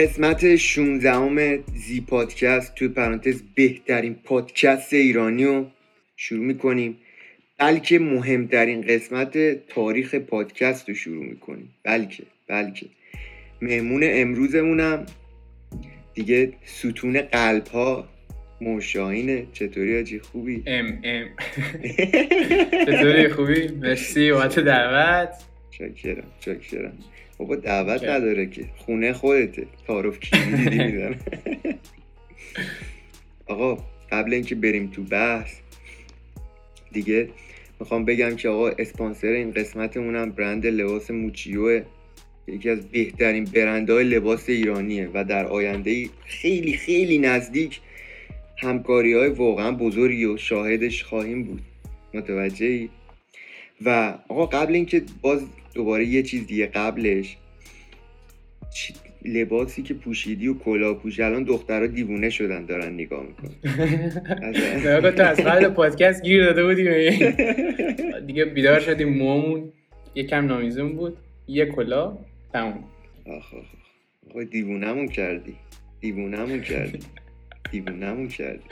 قسمت 16 زی پادکست توی پرانتز بهترین پادکست ایرانی رو شروع می‌کنیم. بلکه مهمترین قسمت تاریخ پادکست رو شروع می‌کنیم. بلکه بلکه. مهمون امروزمونم دیگه ستون قلب ها موشاینه چطوری آجی؟ خوبی؟ ام ام. چطوری؟ خوبی؟ مرسی. بابت دعوت. چاکرم چاکرم بابا دعوت نداره که. خونه خودته. تعارف کیلی دیدی می‌زنه آقا قبل اینکه بریم تو بحث دیگه می‌خوام بگم که آقا اسپانسر این قسمتمونم برند لباس موچیوه. یکی از بهترین برندهای لباس ایرانیه و در آینده خیلی خیلی نزدیک همکاری های واقعا بزرگی و شاهدش خواهیم بود. متوجهی و آقا قبل اینکه باز دوباره یه چیز دیگه قبلش. لباسی که پوشیدی و کلا پوشی الان دخترها دیوونه شدن دارن نگاه می‌کنن. تو از قبل پادکست گیر داده بودی. دیگه بیدار شدیم مومون یکم نامیزون بود. یه کلا تموم. آخ آخ دیوونمون کردی. دیوونمون کردی. دیوونمون کردی.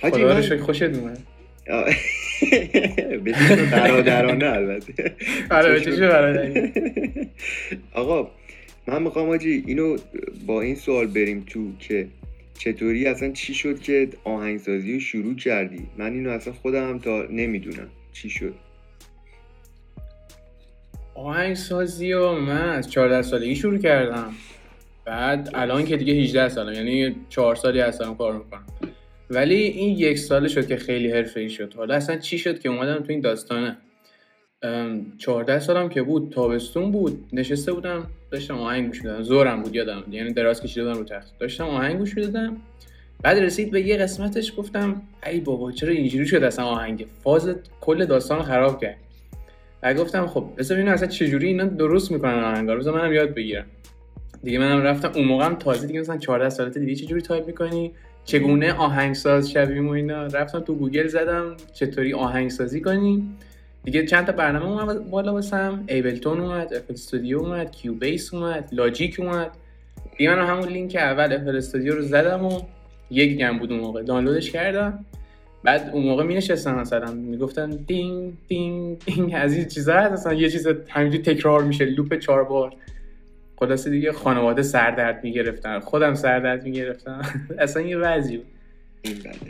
خدا رو خوشت اومد. به برادرانه البته. آره آقا من می‌خوام آجی اینو با این سوال بریم تو که چطوری اصلا چی شد که آهنگسازی رو شروع کردی؟ من اینو اصلا خودم هم تا نمی‌دونم چی شد. آهنگسازی رو من از 14 سالگی شروع کردم. بعد الان که دیگه 18 سالم یعنی 4 سالی هستم کار می‌کنم. ولی این یک ساله شد که خیلی حرفه ای شد. حالا اصلا چی شد که اومدم تو این داستانه؟ 14 سالم که بود تابستون بود. نشسته بودم داشتم آهنگ گوش می‌دادم. زورم بود یادم یعنی دراز کشیده بودم رو تخت. داشتم آهنگ گوش می‌دادم. بعد رسید به یه قسمتش گفتم ای بابا چرا اینجوری شد اصلا آهنگ؟ فاز کل داستان خراب کرد. و گفتم خب بذار ببینم اصلا چجوری اینا درست می‌کنن آهنگا رو. منم یاد بگیرم. دیگه منم رفتم اون موقعم تازه دیگه مثلا 14 سالته دیگه چجوری تایپ می‌کنی؟ چگونه آهنگساز شویم و اینا. رفتم تو گوگل زدم چطوری آهنگسازی کنیم. دیگه چند تا برنامه اومد بالا واسم. Ableton اومد FL Studio اومد Cubase اومد Logic اومد. دیگه من همون لینک اول FL Studio رو زدم و یک گیگم بود اون موقع. دانلودش کردم. بعد اون موقع می نشستم مثلا می‌گفتن دینگ دینگ دینگ. از این چیزا هست مثلا یه چیز همینجوری تکرار میشه لوپ چهار بار. خلاصه دیگه خانواده سردرد می‌گرفتن. خودم سردرد می‌گرفتم. اصلا یه وضعی بود.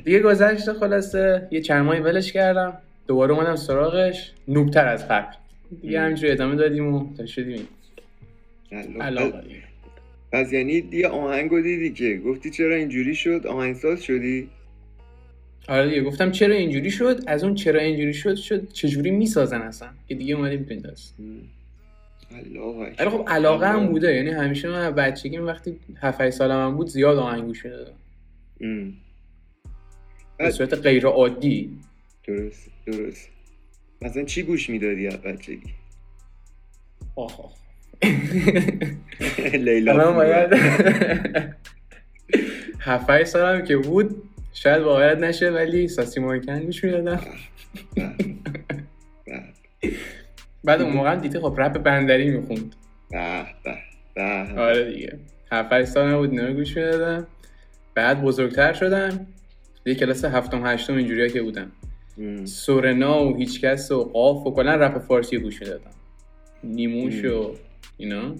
دیگه گذشته خلاصه یه چند ماهی ولش کردم. دوباره اومدم سراغش. نوبتر از قبل. دیگه همینجوری ادامه دادیم و تا شدیم پس یعنی دیگه آهنگو دیدی که گفتی چرا اینجوری شد؟ آهنگساز شدی؟ آره دیگه گفتم چرا اینجوری شد؟ از اون چرا اینجوری شد شد چجوری می‌سازن اصلا؟ که دیگه اومدیم تو دست آره خب علاقه هم بوده یعنی همیشه من بچگی وقتی 7 سالم هم بود زیاد آهنگ گوش می‌دادم به صورت غیر عادی درست درست. مثلا چی گوش می‌دادی از بچگی؟ آخ لیلا باید هفت سالم که بود شاید واقعیت نشه ولی ساسی مایکن گوش می‌دادم. بعد اون موقع دیده خب رپ بندری می‌خوند. به آره دیگه. هفت سال بود نه گوش می‌دادم. بعد بزرگتر شدم. یه کلاس هفتم هشتم اینجوری که بودم. سورنا و هیچکس و قاف و کلا رپ فارسی گوش می‌دادم. نیموش و اینا.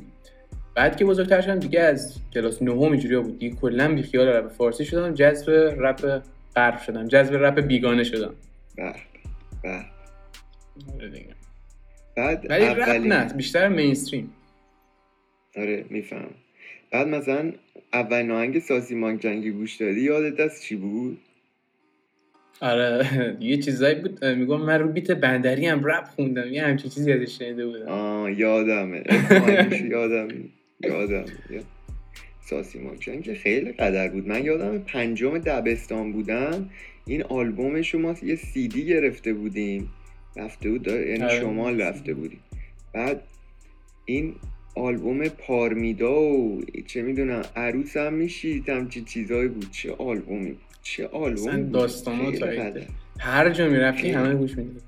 بعد که بزرگتر شدم دیگه از کلاس نهم اینجوری بود. دیگه کلا بی خیال رپ فارسی شدم. جذب رپ غرب شدم. جذب رپ بیگانه شدم. به. آره دیگه. بعد ولی رپ نه بیشتر مینستریم آره میفهم. بعد مثلا اول آهنگ سازی مانگ جنگی گوش دادی یادت از چی بود؟ آره یه چیزایی بود میگم من رو بیت بندری هم رپ خوندم یه همچین چیزی ازش شنیده بودم. آه یادمه. یادم یادم. ساسی مانگ که خیلی قدر بود. من یادم پنجم دبستان بودم این آلبوم شما یه سیدی گرفته بودیم. رفته بود یعنی آره. شمال رفته بودیم بعد این آلبوم پارمیدا و چه می‌دونم عروس هم میشید همچین چیزایی بود. چه آلبومی بود؟ چه آلبومی بود؟ داستانات هر جا می‌رفتی همه گوش می‌دید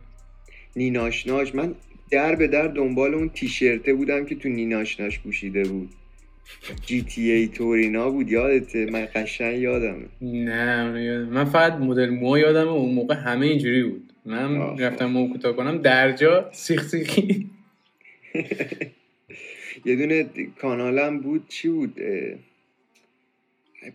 نیناشناش من در به در دنبال اون تیشرته بودم که تو نیناشناش پوشیده بود. جی تی ای تورینا بود یادته من قشنگ یادمه. نه اونو یادم. من فقط مدل مو یادم اون موقع همه اینجوری بود. من. رفتم مو کوتاه کنم درجا سیخ سیخی. یه دونه کانالم بود چی بود؟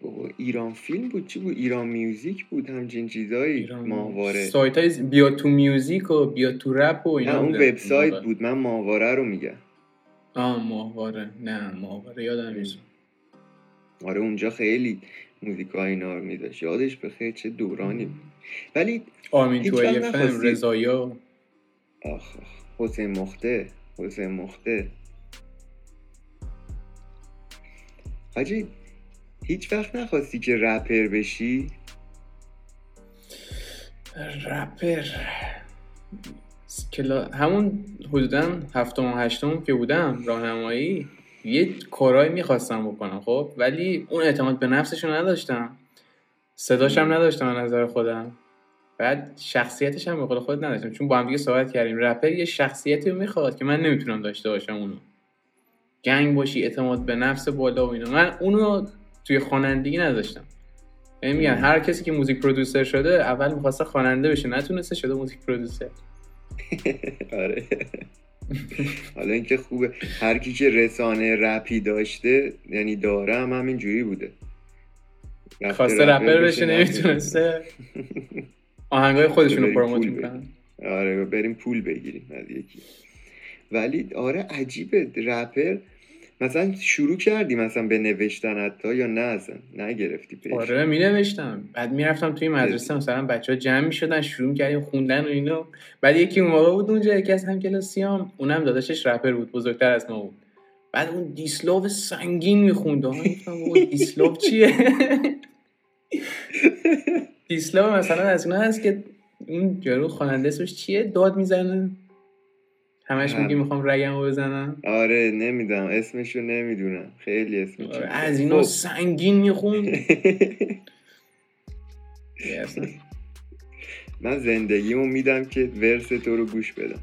بابا ایران فیلم بود چی بود؟ ایران میوزیک بود همچین چیزایی. ماهواره. سایت های بیا تو میوزیک و بیا تو رپ و اینا نه اون وبسایت. بود من ماهواره رو میگم. آه ماهواره. نه ماهواره یادم نیست. آره اونجا خیلی موزیکای اینا رو میداشت یادش بخیر چه دورانی بود. ولی آرمین هیچ تو نخواستی- رضایا آخ آخ حسین مخته حسین مخته. حاجی هیچ وقت نخواستی که رپر بشی؟ رپر؟ کلا همون حدودا هفتم و هشتم که بودم راهنمایی یه کارایی می‌خواستم بکنم خب؟ ولی اون اعتماد به نفسشو نداشتم. صداشم نداشتم از نظر خودم. بعد شخصیتش هم به قول خود نداشتم. چون با هم دیگه صحبت کردیم. رپر یه شخصیتی رو می‌خواد که من نمی‌تونم داشته باشم اونو. گنگ باشی اعتماد به نفس بالا و اینا. من اونو توی خوانندگی نداشتم. یعنی میگن هر کسی که موزیک پرودوسر شده اول می‌خواسته خواننده بشه. نتونسته شده موزیک پرودوسر. آره. حالا اینکه خوبه. هر کی که رسانه رپی داشته یعنی داره هم همین جوری بوده. خواسته رپر بشه. نمی‌تونسته. آهنگای خودشونو بریم پروموت می‌کنن. آره بریم پول بگیریم از یکی. ولی آره عجیبه. رپر مثلا شروع کردی مثلا به نوشتن حتی یا نه اصلا؟ نگرفتی پیش. آره می نوشتم بعد می‌رفتم توی مدرسه مثلا بچه ها جمع می شدن شروع می‌کردیم خوندن و اینو بعد یکی اون موقع بود اونجا یکی از همکلاسیام. اونم داداشش رپر بود بزرگتر از ما بود. بعد اون دیسلوو سنگین می‌خوند. دیسلوو چیه؟ دیسلوو مثلا از اونها هست که اون جارو خواننده اسمش چیه؟ داد می‌زنه. همش میگه هم. می‌خوام رگمو بزنم. آره نمی‌دونم. اسمشو نمی‌دونم. خیلی اسم آره،. از اینا خب. سنگین می‌خوند. اصلا. من زندگیمو میدم که verse تو رو گوش بدم.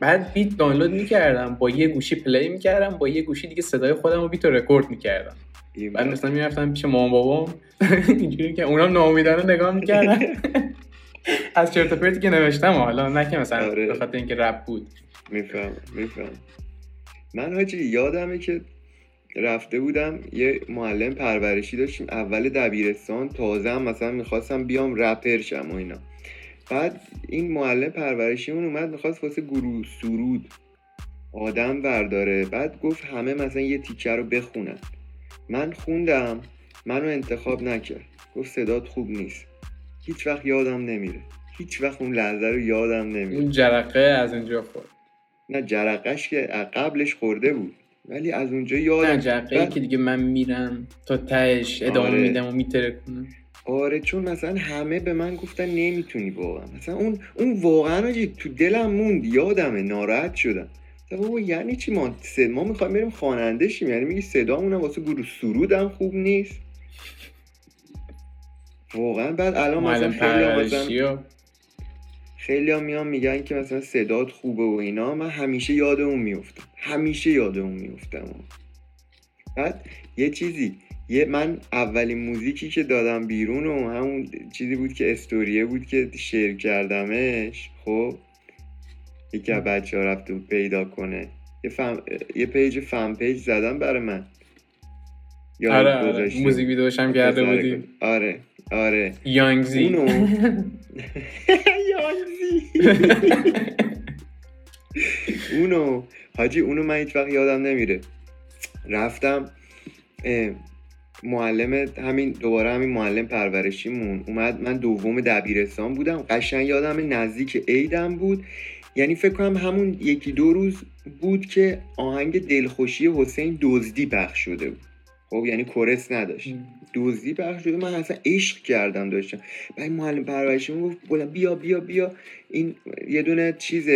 بعد beat دانلود می‌کردم. با یه گوشی play می‌کردم. با یه گوشی دیگه صدای خودم رو beat رو رکورد می‌کردم. این بعد. مثلا می‌رفتم پیش مامان بابام. اینجوری که اونام ناامیدانه نگاه می‌کردن. از چرت و پرتی که نوشتم حالا نه که مثلا آره. به خاطر اینکه رپ بود. میفهم میفهم. من حاجی یادمه که رفته بودم یه معلم پرورشی داشتیم اول دبیرستان تازه هم مثلا می‌خواستم بیام رپر شم و اینا. بعد این معلم پرورشیمون اومد می‌خواست واسه گروه سرود آدم برداره بعد گفت همه مثلا یه تیکه رو بخونن. من خوندم منو انتخاب نکرد. گفت صدات خوب نیست. هیچ وقت یادم نمیره. هیچ وقت اون لحظه رو یادم نمیره. اون جرقه از اینجا خورد. نه جرقش که قبلش خورده بود. ولی از اونجا یادم نه جرقه بعد- که دیگه من میرم تا تهش ادامه آره. میدم و میترکونم. آره چون مثلا همه به من گفتن نمی‌تونی واقعا. مثلا اون اون واقعا تو دلم موند یادمه ناراحت شدم. بابا یعنی چی؟ ما ما می‌خوایم بریم خواننده شیم. یعنی میگی صدامون واسه گروه سرودم خوب نیست. واقعا بعد الان مثلا خیلی مثلا خیلی هم میان میگن که مثلا صدات خوبه و اینا. من همیشه یاد اون میفتم همیشه یاد اون میفتم بعد یه چیزی یه من اولین موزیکی که دادم بیرون و همون چیزی بود که استوریه بود که شیر کردمش. خب؟ یکی از بچه ها رفته بود پیدا کنه. یه, فم... یه پیج فن پیج زدم برای من. یا آره آره. موزیک بود. ویدیوش هم کرده بودی. آره آره. یانگزی اونو یانزی اونو حاجی اونو من هیچ وقت یادم نمیره. رفتم اه، معلم همین دوباره همین معلم پرورشیمون اومد. من دوم دبیرستان بودم. قشنگ یادم نزدیک عیدم بود. یعنی فکر کنم همون یکی دو روز بود که آهنگ دلخوشی حسین دزدی پخش شده بود. خب یعنی کورس نداشت. دزدی پخش شده من اصلا عشق کردم داشتم. بعد معلم پرورشی گفت بیا بیا بیا. این یه دونه چیز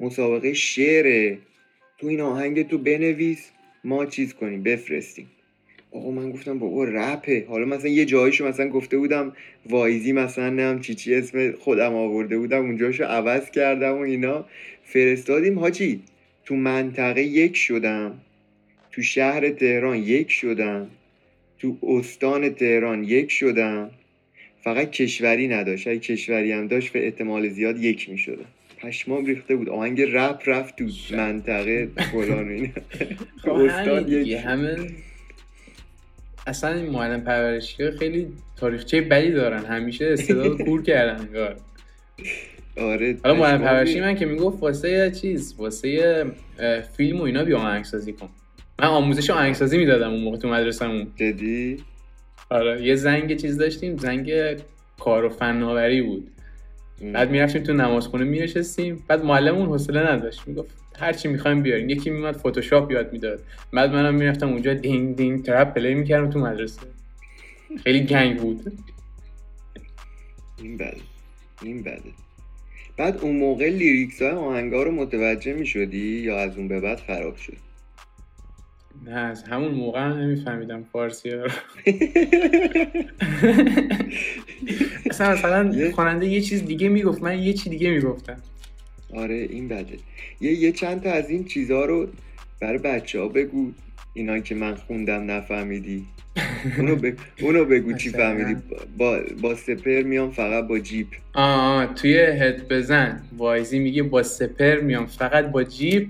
مسابقه شعره. تو این آهنگ تو بنویس ما چیز کنیم بفرستیم. آقا من گفتم بابا رپه. حالا مثلا یه جاییشو مثلا گفته بودم وایزی مثلا نم چی چی اسم خودم آورده بودم اونجاشو عوض کردم و اینا. فرستادیم حاجی. تو منطقه یک شدم. تو شهر تهران یک شدم. تو استان تهران یک شدم. فقط کشوری نداشت. اگه کشوری هم داشت به احتمال زیاد یک می شدم پشمام ریخته بود. آهنگ رپ رفت تو منطقه فلان و اینا. خب استان یک همه اصلا این معلم پرورشی خیلی تاریخچه بدی دارن. همیشه استعداد کور کردن انگار. آره حالا معلم پرورشی. من که می‌گفت واسه یه چیز واسه فیلم و اینا بیا آهنگسازی کن. من آموزش آهنگسازی می‌دادم اون موقع تو مدرسه‌مون. جدی؟ آره یه زنگ چیز داشتیم زنگ کار و فناوری بود. بعد می‌رفتیم تو نمازخونه مینشستیم بعد معلممون حوصله نداشت. می‌گفت هر چی می‌خوایم بیارین یکی میومد فتوشاپ یاد می‌داد. بعد منم می‌رفتم اونجا دینگ دینگ trap play می‌کردم تو مدرسه. خیلی gang بود. این بده. این بده. بعد اون موقع lyrics های آهنگا رو متوجه می شدی یا از اون به بعد خراب شد؟ نه از همون موقع هم نمیفهمیدم فارسی ها رو. اصلا مثلا خواننده یه چیز دیگه می‌گفت من یه چی دیگه می‌گفتم. آره این بده. یه یه چند تا از این چیزها رو برای بچه ها بگو اینا که من خوندم نفهمیدی. اونو, ب... اونو بگو چی؟ فهمیدی. با, با سپر میام فقط با جیپ. آه, آه توی هد بزن. وایزی میگه با سپر میام فقط با جیپ.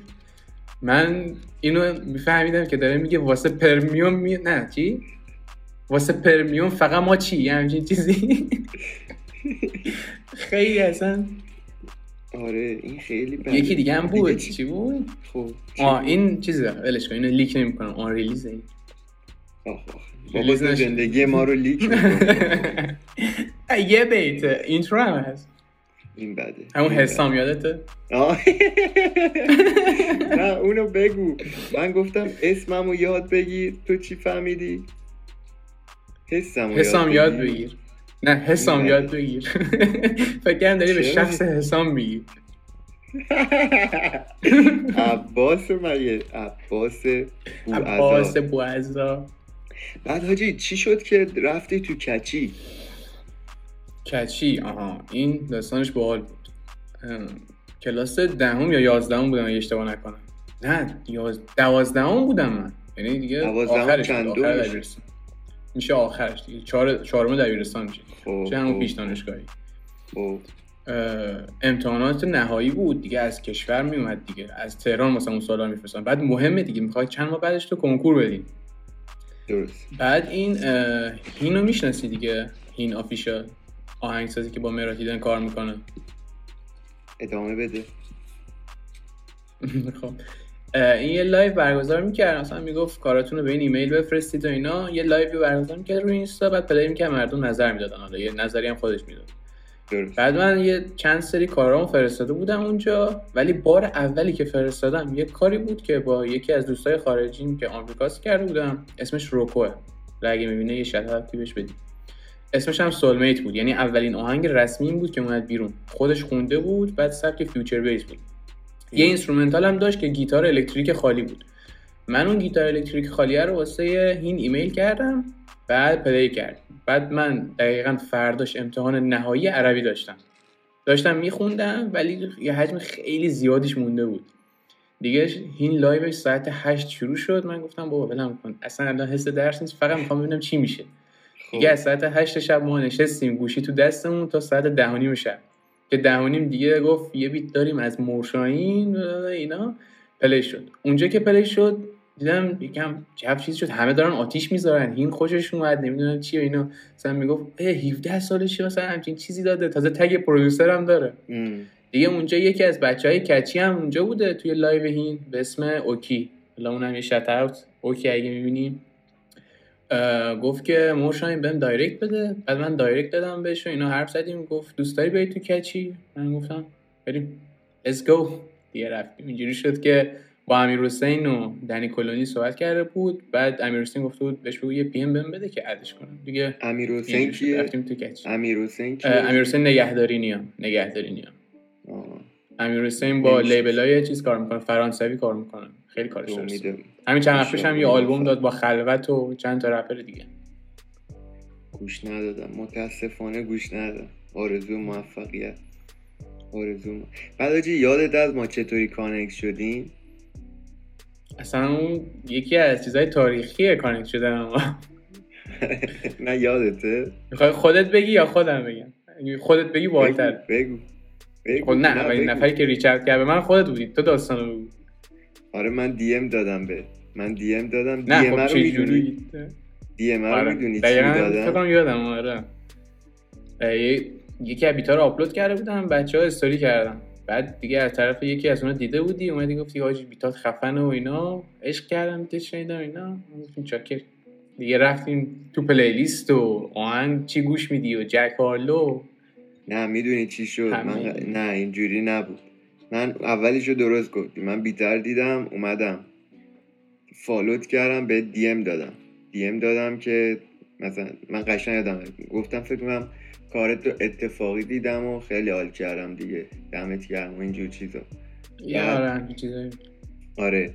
من اینو میفهمیدم که داره میگه واسه پرمیوم می... نه چی؟ واسه پرمیوم فقط ما چی؟ یه همچین چیزی. خیلی اصلا آره این خیلی بده یکی دیگه هم بود چی؟ چی بود؟ خب آه؟ این چیزه ولش کن اینو لیک نمی‌کنم آن ریلیز این آخ آخ. بابا. زندگی ما رو لیک. یه بیت اینترو هم هست این بده همون. حسام یادته. نه اونو بگو من گفتم اسمم رو یاد بگیر تو چی فهمیدی حسم حسام یاد بگیر نه حسام یاد. بگیر. فکر کردم داری به؟ شخص حسام میگی. عباس مگه؟ عباس عباس بوعزا. بعد حاجی چی شد که رفتی تو کچی؟ کچی آها. این داستانش باحال بود. کلاس دهم یا یازدهم بودم اگه اشتباه نکنم. نه یاز... دوازدهم بودم من. یعنی دیگه دوازدهم آخرش بود، آخر میشه؟ آخرش دیگه. چهار چهارم دبیرستان میشه. خب چه همون خب، پیش دانشگاهی خب. امتحانات نهایی بود دیگه از کشور میومد دیگه. از تهران مثلا اون سالا میفرستن. بعد مهمه دیگه می‌خوای چند ماه بعدش تو کنکور بدی درست. بعد این هینو می‌شناسی دیگه؟ هین official. آهنگسازی که با مراتیدن کار می‌کنه ادامه بده. خب. این یه live برگزار می‌کرد. مثلا می‌گفت کاراتون رو به این ایمیل بفرستید و اینا. یه live برگزار می‌کرد روی اینستا. بعد play می‌کرد مردم نظر می‌دادن. حالا یه نظری هم خودش می‌داد. بعد من یه چند سری کارامو فرستاده بودم اونجا. ولی بار اولی که فرستادم یه کاری بود که با یکی از دوستای خارجیم که آمریکاست کرده بودم. اسمش روکوه اگه می‌بینه یه shout outی بهش بدی اسمش هم سولمیت بود. یعنی اولین آهنگ رسمی بود که اومد بیرون. خودش خونده بود. بعد سبک future bass بود. یه instrumental هم داشت که گیتار الکتریک خالی بود. من اون گیتار الکتریک خالیه رو واسه این ایمیل کردم بعد play کرد. بعد من دقیقا فرداش امتحان نهایی عربی داشتم. داشتم میخوندم ولی یه حجم خیلی زیادیش مونده بود. دیگه این live ش ساعت هشت شروع شد. من گفتم بابا ولم کن. اصلا الان حس درس نیست. فقط می‌خوام ببینم چی میشه. خب. دیگه از ساعت هشت شب ما نشستیم. گوشی تو دستمون تا ساعت ده و نیم شب. که ده و نیم دیگه گفت یه beat داریم از مورشاین اینا. play شد. اونجا که play شد دیدم یکم چت چیز شد. همه دارن آتیش می‌ذارن. این خوشش اومد نمی‌دونم چی و اینا. مثلا می‌گفت اه 17 سالشه مثلا همچین چیزی داده. تازه tag producer هم داره. ام. دیگه اونجا یکی از بچه های کچی هم اونجا بوده توی live هین به اسم اوکی. حالا اونم یه shout out اوکی اگه می‌بینی گفت که مورشاین بهم direct بده. بعد من direct دادم بهش و اینا حرف زدیم. گفت دوست داری بری تو کچی؟ من گفتم بریم let's go. دیگه رفتیم. اینجوری شد که با امیر حسین و دنی کلونی صحبت کرده بود. بعد امیر حسین گفت بود بهش بگو یه پی ام بهم بده که ادش کنم. دیگه امیر حسین. کیه؟ رفتیم تو کچی. امیر حسین کیه؟ امیر حسین نگهداری نیام. نگهداری نیام. آه. امیر حسین با نمی‌شناسم. لیبل های چیز کار می‌کنه. فرانسوی کار می‌کنه. خیلی کارش درسته امید همین چند پیش هم یه آلبوم. داد با خلوت و چند تا رپر دیگه. گوش ندادم. متاسفانه گوش ندادم. آرزو موفقیت. آرزو م... بعد یادت از ما چطوری کانکت شدیم؟ اصلا اون یکی از چیزهای تاریخی کانکت شده اما نه یادته؟ می‌خوای خودت بگی یا خودم بگم؟ خودت بگی بالاتر بگو. بگو. خب نه. اولین نفری که ریچارد کرد به من خودت بودی. تو داستان رو بگو. آره من دی ام دادم به. من دی ام دادم. دی نه ام خب رو چه می‌دونی؟ دی ام رو آره. می‌دونی چی دادم کنم یادم آره. یکی از بیتا رو آپلود کرده بودم بچه ها استوری کردم بعد دیگه از طرف یکی از اونا دیده بودی اومدی گفتی حاجی بیتات خفنه و اینا. عشق کردم بیتت شنیدم اینا. گفتیم چاکر دیگه رفتیم تو پلیلیست و آهنگ چی گوش میدی و جک هارلو. نه می‌دونی چی شد؟ من. نه اینجوری نبود. من اولیشو درست گفتی من بیتر دیدم اومدم. follow ت کردم به DM دادم. DM دادم که مثلا من قشنگ یادم گفتم فکر کنم کارت رو اتفاقی دیدم و خیلی حال کردم دیگه. دمت گرم و اینجور چیزا. آره آره.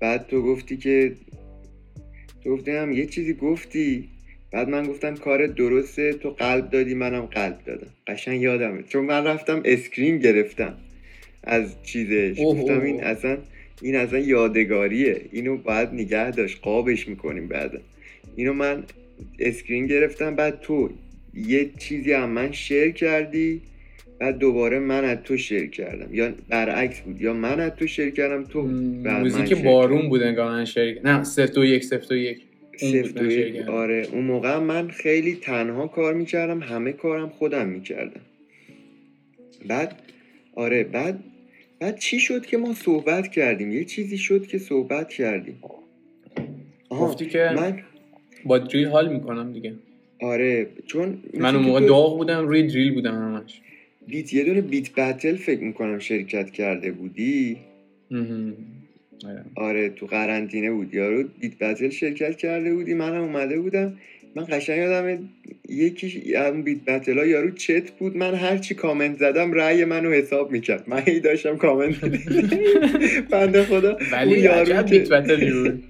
بعد تو گفتی که تو گفتی هم یه چیزی گفتی. بعد من گفتم کارت درسته تو قلب دادی منم قلب دادم. قشنگ یادمه. چون من رفتم screen گرفتم. از چیزش. اوه، گفتم اوه، این. اصلا این اصلا یادگاریه. اینو باید نگه داشت. قابش می‌کنیم بعدا اینو من اسکرین گرفتم. بعد تو یه چیزی هم من شیر کردی. بعد دوباره من از تو شیر کردم. یا برعکس بود. یا من از تو شیر کردم تو بعد موزیک شیر بارون بود انگار من شریک نه صفر دو یک صفر دو یک. سفت و شیر یک. آره. اون موقع من خیلی تنها کار می‌کردم. همه کارم خودم می‌کردم. بعد آره بعد بعد چی شد که ما صحبت کردیم؟ یه چیزی شد که صحبت کردیم. آها گفتی که من با دریل حال می‌کنم دیگه. آره چون من اون موقع داغ بودم روی دریل بودم همش. بیت یه دونه بیت بتل فکر می‌کنم شرکت کرده بودی. آره. آره تو قرنطینه بود. یارو بیت بتل شرکت کرده بودی منم اومده بودم. من قشنگ یادمه یکی اون بیت بتل ها یارو چت بود. من هر چی کامنت زدم رأی منو حساب می‌کرد. من هی داشتم کامنت. بنده خدا اون ولی یارو بیت بتلی بود.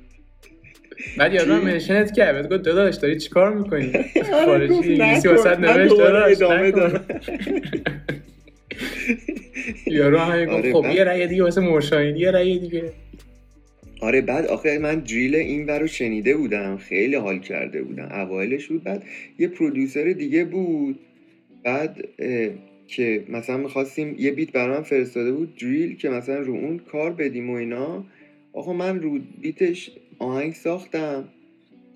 بعد یارو چی؟ منشنت کرد. گفت داداش داری چیکار می‌کنی؟ آره، خارجی انگلیسی من نوشت. داداش ادامه. یارو همین گفت آره، خب یه رأی دیگه واسه مرشاین یه رأی دیگه. آره بعد آخه من دریل این رو شنیده بودم خیلی حال کرده بودم. اوایلش بود بعد یه پرودیوسر دیگه بود. بعد که مثلا می‌خواستیم یه بیت برای من فرستاده بود دریل که مثلا رو اون کار بدیم و اینا. آقا من رو بیتش آهنگ ساختم.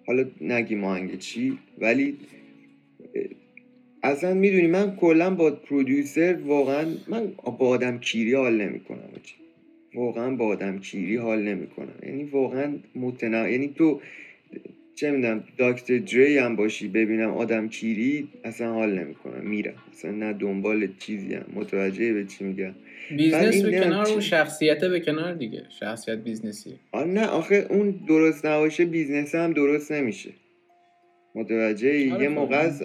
حالا نگیم آهنگ چی ولی اصلا می‌دونی من کلا با پرودیوسر واقعا من با آدم کیری حال نمی‌کنم. واقعا با آدم کیری حال نمی‌کنم. یعنی واقعا متنوع یعنی تو چه می‌دونم Dr. Dre هم باشی ببینم آدم کیری اصلا حال نمی‌کنم. میرم. اصلا نه دنبال چیزی هم متوجه به چی میگم؟ business به کنار چی- اون شخصیت به کنار دیگه. شخصیت business ی. آره نه آخه اون درست نباشه business هم درست نمیشه. متوجه؟ آره یه موقع از.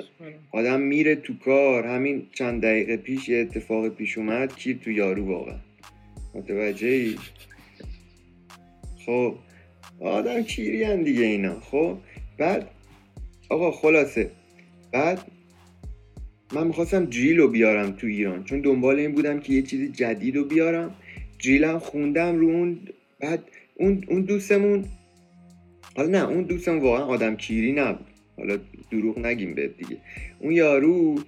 آدم میره تو کار. همین چند دقیقه پیش یه اتفاق پیش اومد کیر تو یارو واقعا. متوجه ای؟ خب آدم کیری هم دیگه اینا؟ خب بعد آقا خلاصه. بعد من می‌خواستم جیل رو بیارم تو ایران چون دنبال این بودم که یه چیزی جدید رو بیارم. جیلم خوندم رو اون بعد اون, اون دوستمون حالا نه اون دوستم واقعا آدم کیری نبود. حالا دروغ نگیم بهت دیگه. اون یارو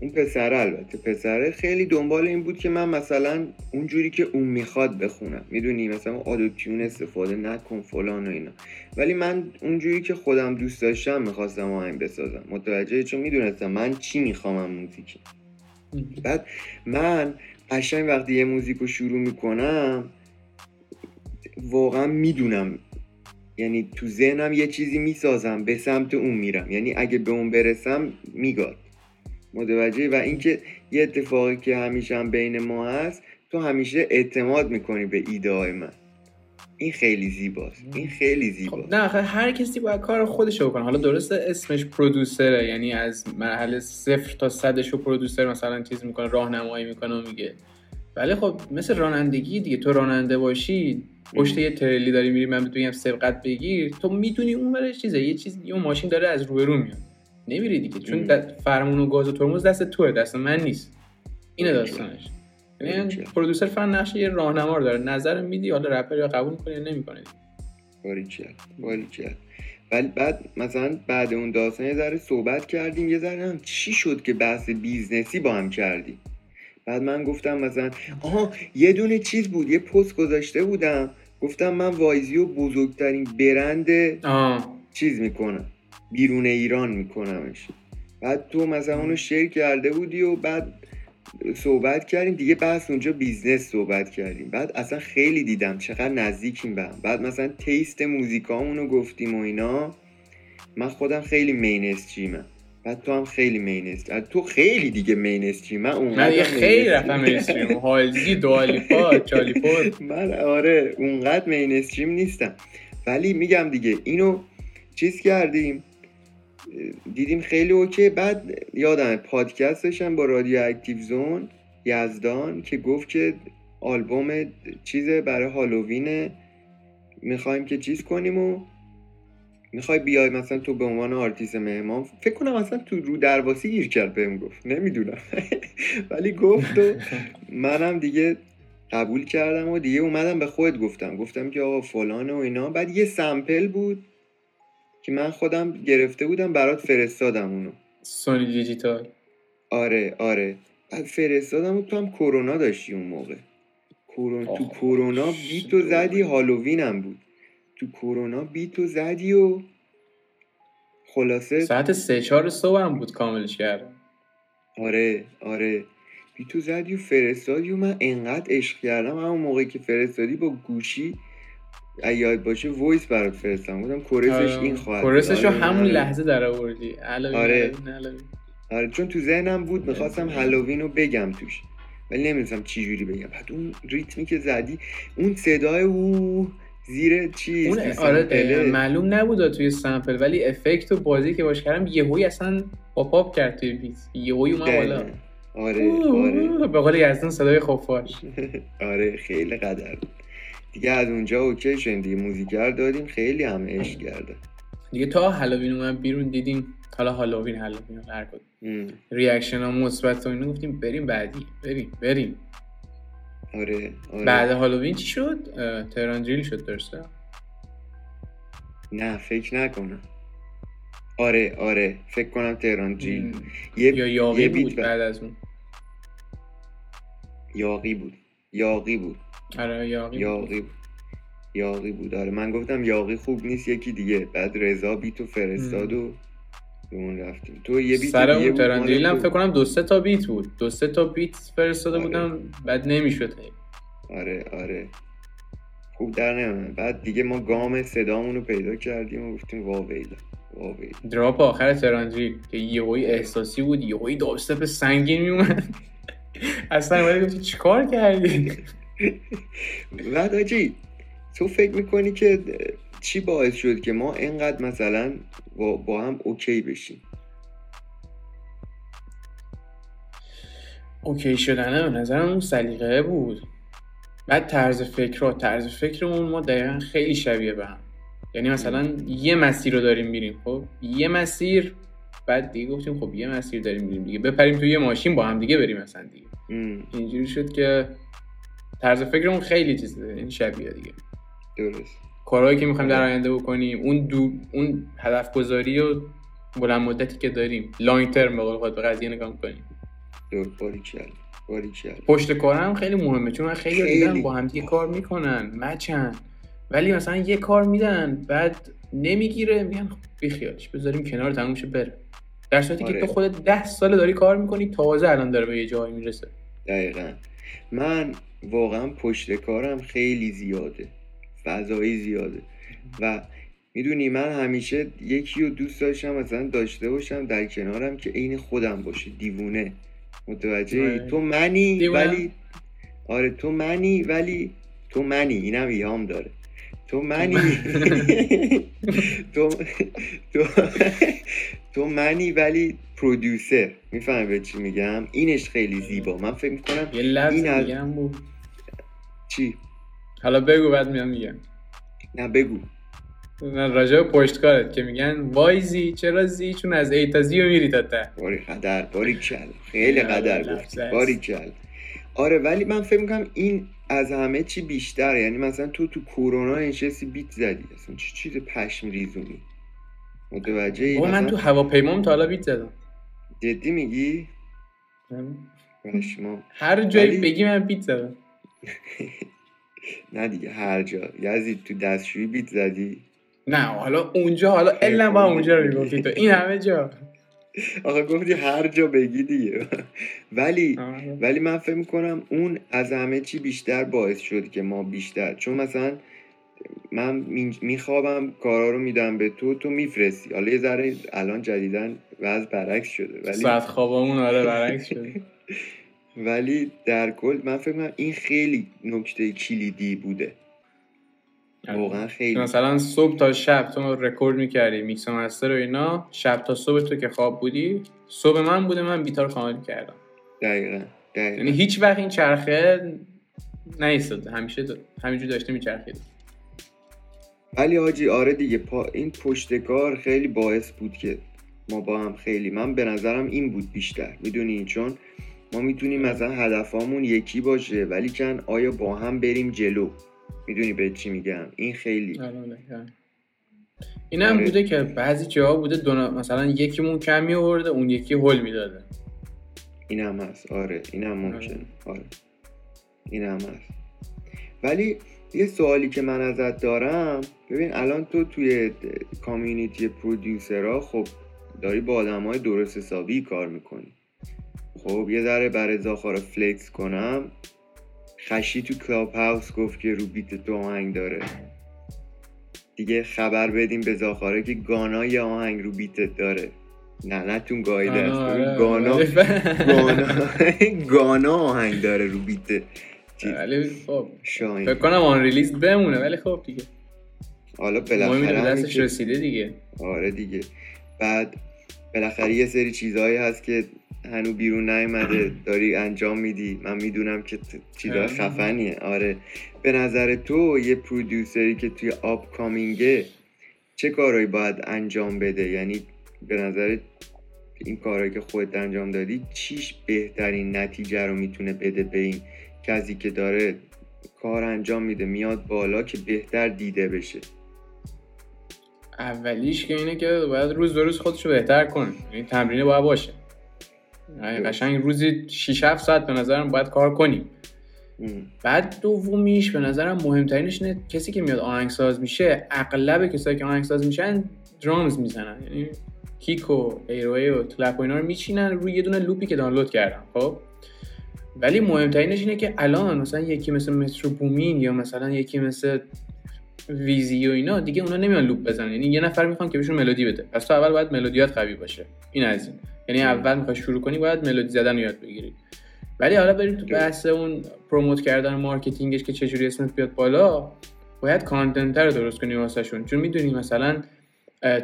اون پسره البته. پسره خیلی دنبال این بود که من مثلا اونجوری که اون می‌خواد بخونم. می‌دونی؟ مثلا آدوتیون استفاده نکن فلان و اینا. ولی من اونجوری که خودم دوست داشتم می‌خواستم آهنگ بسازم. متوجه چون می‌دونستم من چی میخوامم موزیکی بعد من قشنگ وقتی یه موزیک رو شروع می‌کنم واقعا می‌دونم. یعنی تو ذهنم یه چیزی می‌سازم به سمت اون میرم. یعنی اگه به اون برسم میگاد. متوجه و اینکه یه اتفاقی که همیشه هم بین ما هست تو همیشه اعتماد می‌کنی به ایده های من. این خیلی زیباست. این خیلی خب زیباست. نه آخه هر کسی باید کار خودش رو کنه حالا درسته اسمش پرودوسره یعنی از مرحله صفر تا صدش رو پرودوسر مثلا چیز می‌کنه راهنمایی می‌کنه و میگه. ولی خب مثل رانندگی دیگه تو راننده باشی پشت یه تریلی داری میری من بگم سبقت بگیر تو می‌دونی اون برای چیزه یه چیز یه ماشین داره از روبرو میاد. نمیری دیگه چون فرمون و گاز و ترمز دست توه دست من نیست. اینه داستانش. یعنی. producer فن نقش یه راهنما رو داره. نظر میدی حالا رپر یا قبول می‌کنه یا نمی‌کنه. باریکل باریکل ولی بعد مثلا بعد اون داستان یه ذره صحبت کردیم یه ذره هم چی شد که بحث business ی با هم کردیم؟ بعد من گفتم مثلا آها یه دونه چیز بود یه پست گذاشته بودم. گفتم من وایزی و بزرگترین برند آه. چیز می‌کنم. بیرون ایران میکنمش. بعد تو مثلا اونو share کرده بودی و بعد صحبت کردیم. دیگه بحث اونجا business صحبت کردیم. بعد اصلا خیلی دیدم چقدر نزدیکیم به هم. بعد مثلا taste موزیکامونو گفتیم و اینا. من خودم خیلی mainstream م بعد تو هم خیلی mainstream تو خیلی دیگه mainstream من من اونقدر یه خیلی رفتم mainstream هالزی دوالیپا چالیپا من آره اونقدر mainstream نیستم. ولی میگم دیگه اینو چیز کردیم. دیدیم خیلی okay. بعد یادم پادکست داشتم با Radioactive Zone یزدان که گفت که آلبوم چیز برای هالووین می‌خوایم که چیز کنیم و می‌خوای بیای مثلا تو به عنوان آرتیست مهمان. فکر کنم اصلا تو رودرواسی گیر کرد بهم گفت. نمی‌دونم. ولی گفت و منم دیگه قبول کردم و دیگه اومدم به خود گفتم. گفتم که آقا فلان و اینا. بعد یه سمپل بود. که من خودم گرفته بودم برات فرستادم اونو. سونی دیجیتال. آره آره. بعد فرستادم و تو هم کرونا داشتی اون موقع. کرون... تو کرونا بیتو زدی هالووین هم بود. تو کرونا بیتو زدی و خلاصه ساعت سه چهار صبح هم بود کاملش کردم. آره آره. beat و زدی و فرستادی و من انقدر عشق کردم. همون موقعی که فرستادی با گوشی اگه یاد باشه وایس برات فرستم گفتم chorus ش این خواهد. chorus ش رو آره، همون آره. لحظه در آوردی. آره. آره چون تو ذهنم بود می‌خواستم هالووین رو بگم توش. ولی نمی‌دونستم چی جوری بگم. بعد اون ریتمی که زدی اون صدای او زیر چیز اون آره معلوم نبود توی sample. ولی effect و بازی که باش کردم یهویی اصلا pop up کرد توی beat. یهویی اومد بالا. آره آره. به قول یزدان صدای خفاش. آره خیلی قدر دیگه از اونجا okay شدیم دیگه. موزیک رو دادیم خیلی همه عشق کرده دیگه تا هالووین اومد بیرون دیدیم حالا هالووین هالووین هر کدوم. reaction ها مثبت و اینا گفتیم بریم بعدی. بریم بریم. آره آره. بعد هالووین چی شد؟ اه، تهران دریل شد درسته؟ نه فکر نکنم. آره آره فکر کنم تهران جیل. یه یا یاقی یه بود بعد از اون. یاقی بود. یاقی بود. آره یاقی. یاقی بود. یاقی بود. آره من گفتم یاقی خوب نیست یکی دیگه. بعد رضا بیتو فرستاد و به اون رفتیم. تو یه بیت سر اون دریل هم. فکر کنم دو سه تا بیت بود. دو سه تا بیت فرستاده آره. بودم بعد نمی‌شد. آره آره. خوب در نمیاد بعد دیگه ما گام صدامون رو پیدا کردیم و گفتیم واویلا دراپ آخر تهران دریل که یهویی احساسی بود یهویی دابستپ سنگین میومد اصلا ولی گفتی چیکار کردی؟ بعد آجی تو فکر می‌کنی که چی باعث شد که ما اینقدر مثلا با, با هم اوکی بشیم؟ اوکی شدنه به نظرم اون سلیقه بود. بعد طرز فکر طرز فکرمون ما دقیقا خیلی شبیه به هم. یعنی مثلا یه مسیر رو داریم میریم خب؟ یه مسیر بعد دیگه گفتیم خب یه مسیر داریم میریم دیگه. بپریم توی یه ماشین با هم دیگه بریم مثلا دیگه. اینجوری شد که طرز فکرمون خیلی چیز این شبیه دیگه. درست. کارهایی که می‌خوایم در آینده بکنیم اون دو اون هدف گذاری و بلند مدتی که داریم لانگ ترم به قول به قضیه نگاه می‌کنیم. کل پشت کار هم خیلی مهمه چون من خیلی, خیلی. دیدم با هم دیگه کار می‌کنن مچن. ولی مثلا یه کار میدن بعد نمی‌گیره میگن خب بیخیالش بذاریم کنار تموم شه بره در صورتی که آره. تو خودت ده سال داری کار می‌کنی تازه الان داره به یه جایی می‌رسه. دقیقا. من واقعا پشت کارم خیلی زیاده. فضایی زیاده. و می‌دونی من همیشه یکی رو دوست داشتم مثلا داشته باشم در کنارم که عین خودم باشه. دیوونه. متوجه آره. تو منی دیوونه. ولی آره تو منی ولی تو منی. اینم ایهام داره. تو منی. تو تو تو منی ولی پرودیوسر. می‌فهمی به چی میگم؟ اینش خیلی زیبا. من فکر می‌کنم یه این از- دیگه هم بود چی؟ حالا بگو بعد میام میگم. نه بگو. من راجع به پشت کارت که میگن وای زی چرا زی؟ چون از ای تا زی رو میری تا ته. باری قدر باری کل. خیلی نه، قدر گفتی. باری کل. آره ولی من فکر می‌کنم این از همه چی بیشتره. یعنی مثلا تو تو کرونا نشستی بیت زدی. اصلا چه چیز پشم ریزونی. متوجه بابا من تو هواپیمام تا حالا بیت زدم. جدی میگی؟ پشمام هر جایی بگی من بیت زدم. نه دیگه هر جا. یزید تو دستشویی بیت زدی؟ نه حالا اونجا حالا الا با اونجا رو می‌گفتی تو. این همه جا. آقا گفتی هر جا بگی دیگه. ولی آره. ولی من فکر می‌کنم اون از همه چی بیشتر باعث شد که ما بیشتر چون مثلا من میخوابم کارا رو میدم به تو تو میفرستی. حالا یه ذره الان جدیدن وضع برعکس شده ولی ساعت خوابمون آره برعکس شد ولی در کل من فکر می‌کنم این خیلی نکته کلیدی بوده. واقعا خیلی. مثلا صبح تا شب تو رکورد می‌کردی mix master و اینا. شب تا صبح تو که خواب بودی صبح من بوده من beat ا رو کامل کردم دقیقا یعنی دقیقا هیچ وقت این چرخه نیستاد. همیشه. همینجور داشته میچرخید. ولی حاجی آره دیگه پا این پشتکار خیلی باعث بود که ما با هم خیلی من به نظرم این بود بیشتر. می‌دونی؟ چون ما می‌تونیم مثلا هدفمون یکی باشه ولی کن آیا با هم بریم جلو؟ می‌دونی به چی میگم؟ این خیلی. این هم آره. بوده که بعضی جاها بوده دونا... مثلا یکیمون کم میورده اون یکی هول می‌داده. این هم هست. آره این هم ممکنه آره. این هم هست. ولی یه سوالی که من ازت دارم ببین الان تو توی community producer ها خب داری با آدم های درست حسابی کار می‌کنی. خب یه ذره بر زاخارا flex کنم. خشی تو کلاب هاوس گفت که رو beat تو آهنگ داره. دیگه خبر بدیم به زاخاره که Gunna یه آهنگ رو beat ت داره. نه ننتون گاییده است. آره، Gunna ولی- Gunna Gunna آهنگ داره رو beat. ولی خب فکر کنم آن ریلیز بمونه ولی خب دیگه. حالا بالاخره دستش رسیده دیگه. آره دیگه. بعد بالاخره یه سری چیزهایی هست که هنو بیرون نیومده داری انجام میدی. من می‌دونم که چیزهای آره. خفنیه. آره. به نظر تو یه پرودیوسری که توی آپ کامینگه چه کارهایی باید انجام بده؟ یعنی به نظر این کارهایی که خودت انجام دادی چیش بهترین نتیجه رو می‌تونه بده به این کسی که داره کار انجام میده میاد بالا که بهتر دیده بشه؟ اولیش که اینه که باید روز به روز خودشو بهتر کنه. یعنی تمرینه باید باشه. قشنگ روزی 6 7 ساعت به نظرم باید کار کنیم. بعد دومیش به نظرم مهمترینش اینه کسی که میاد آهنگساز میشه اغلب کسایی که آهنگساز میشن درامز می‌زنن. یعنی کیک و ایروی و کلپ و اینا رو میچینن روی یه دونه لوپی که دانلود کردن خب؟ ولی مهمترینش اینه که الان مثلا یکی مثل Metro Boomin یا مثلا یکی مثل Wheezy و اینا دیگه اونا نمیان loop بزنن. یعنی یه نفر می‌خوان که بهشون ملودی بده. پس تو اول باید ملودیات قوی باشه. این از این. یعنی اول می‌خوای شروع کنی باید ملودی زدن رو یاد بگیری. ولی حالا بریم تو بحث اون promote کردن marketing ش که چجوری اسمت بیاد بالا باید content رو درست کنی واسهشون. چون می‌دونی مثلا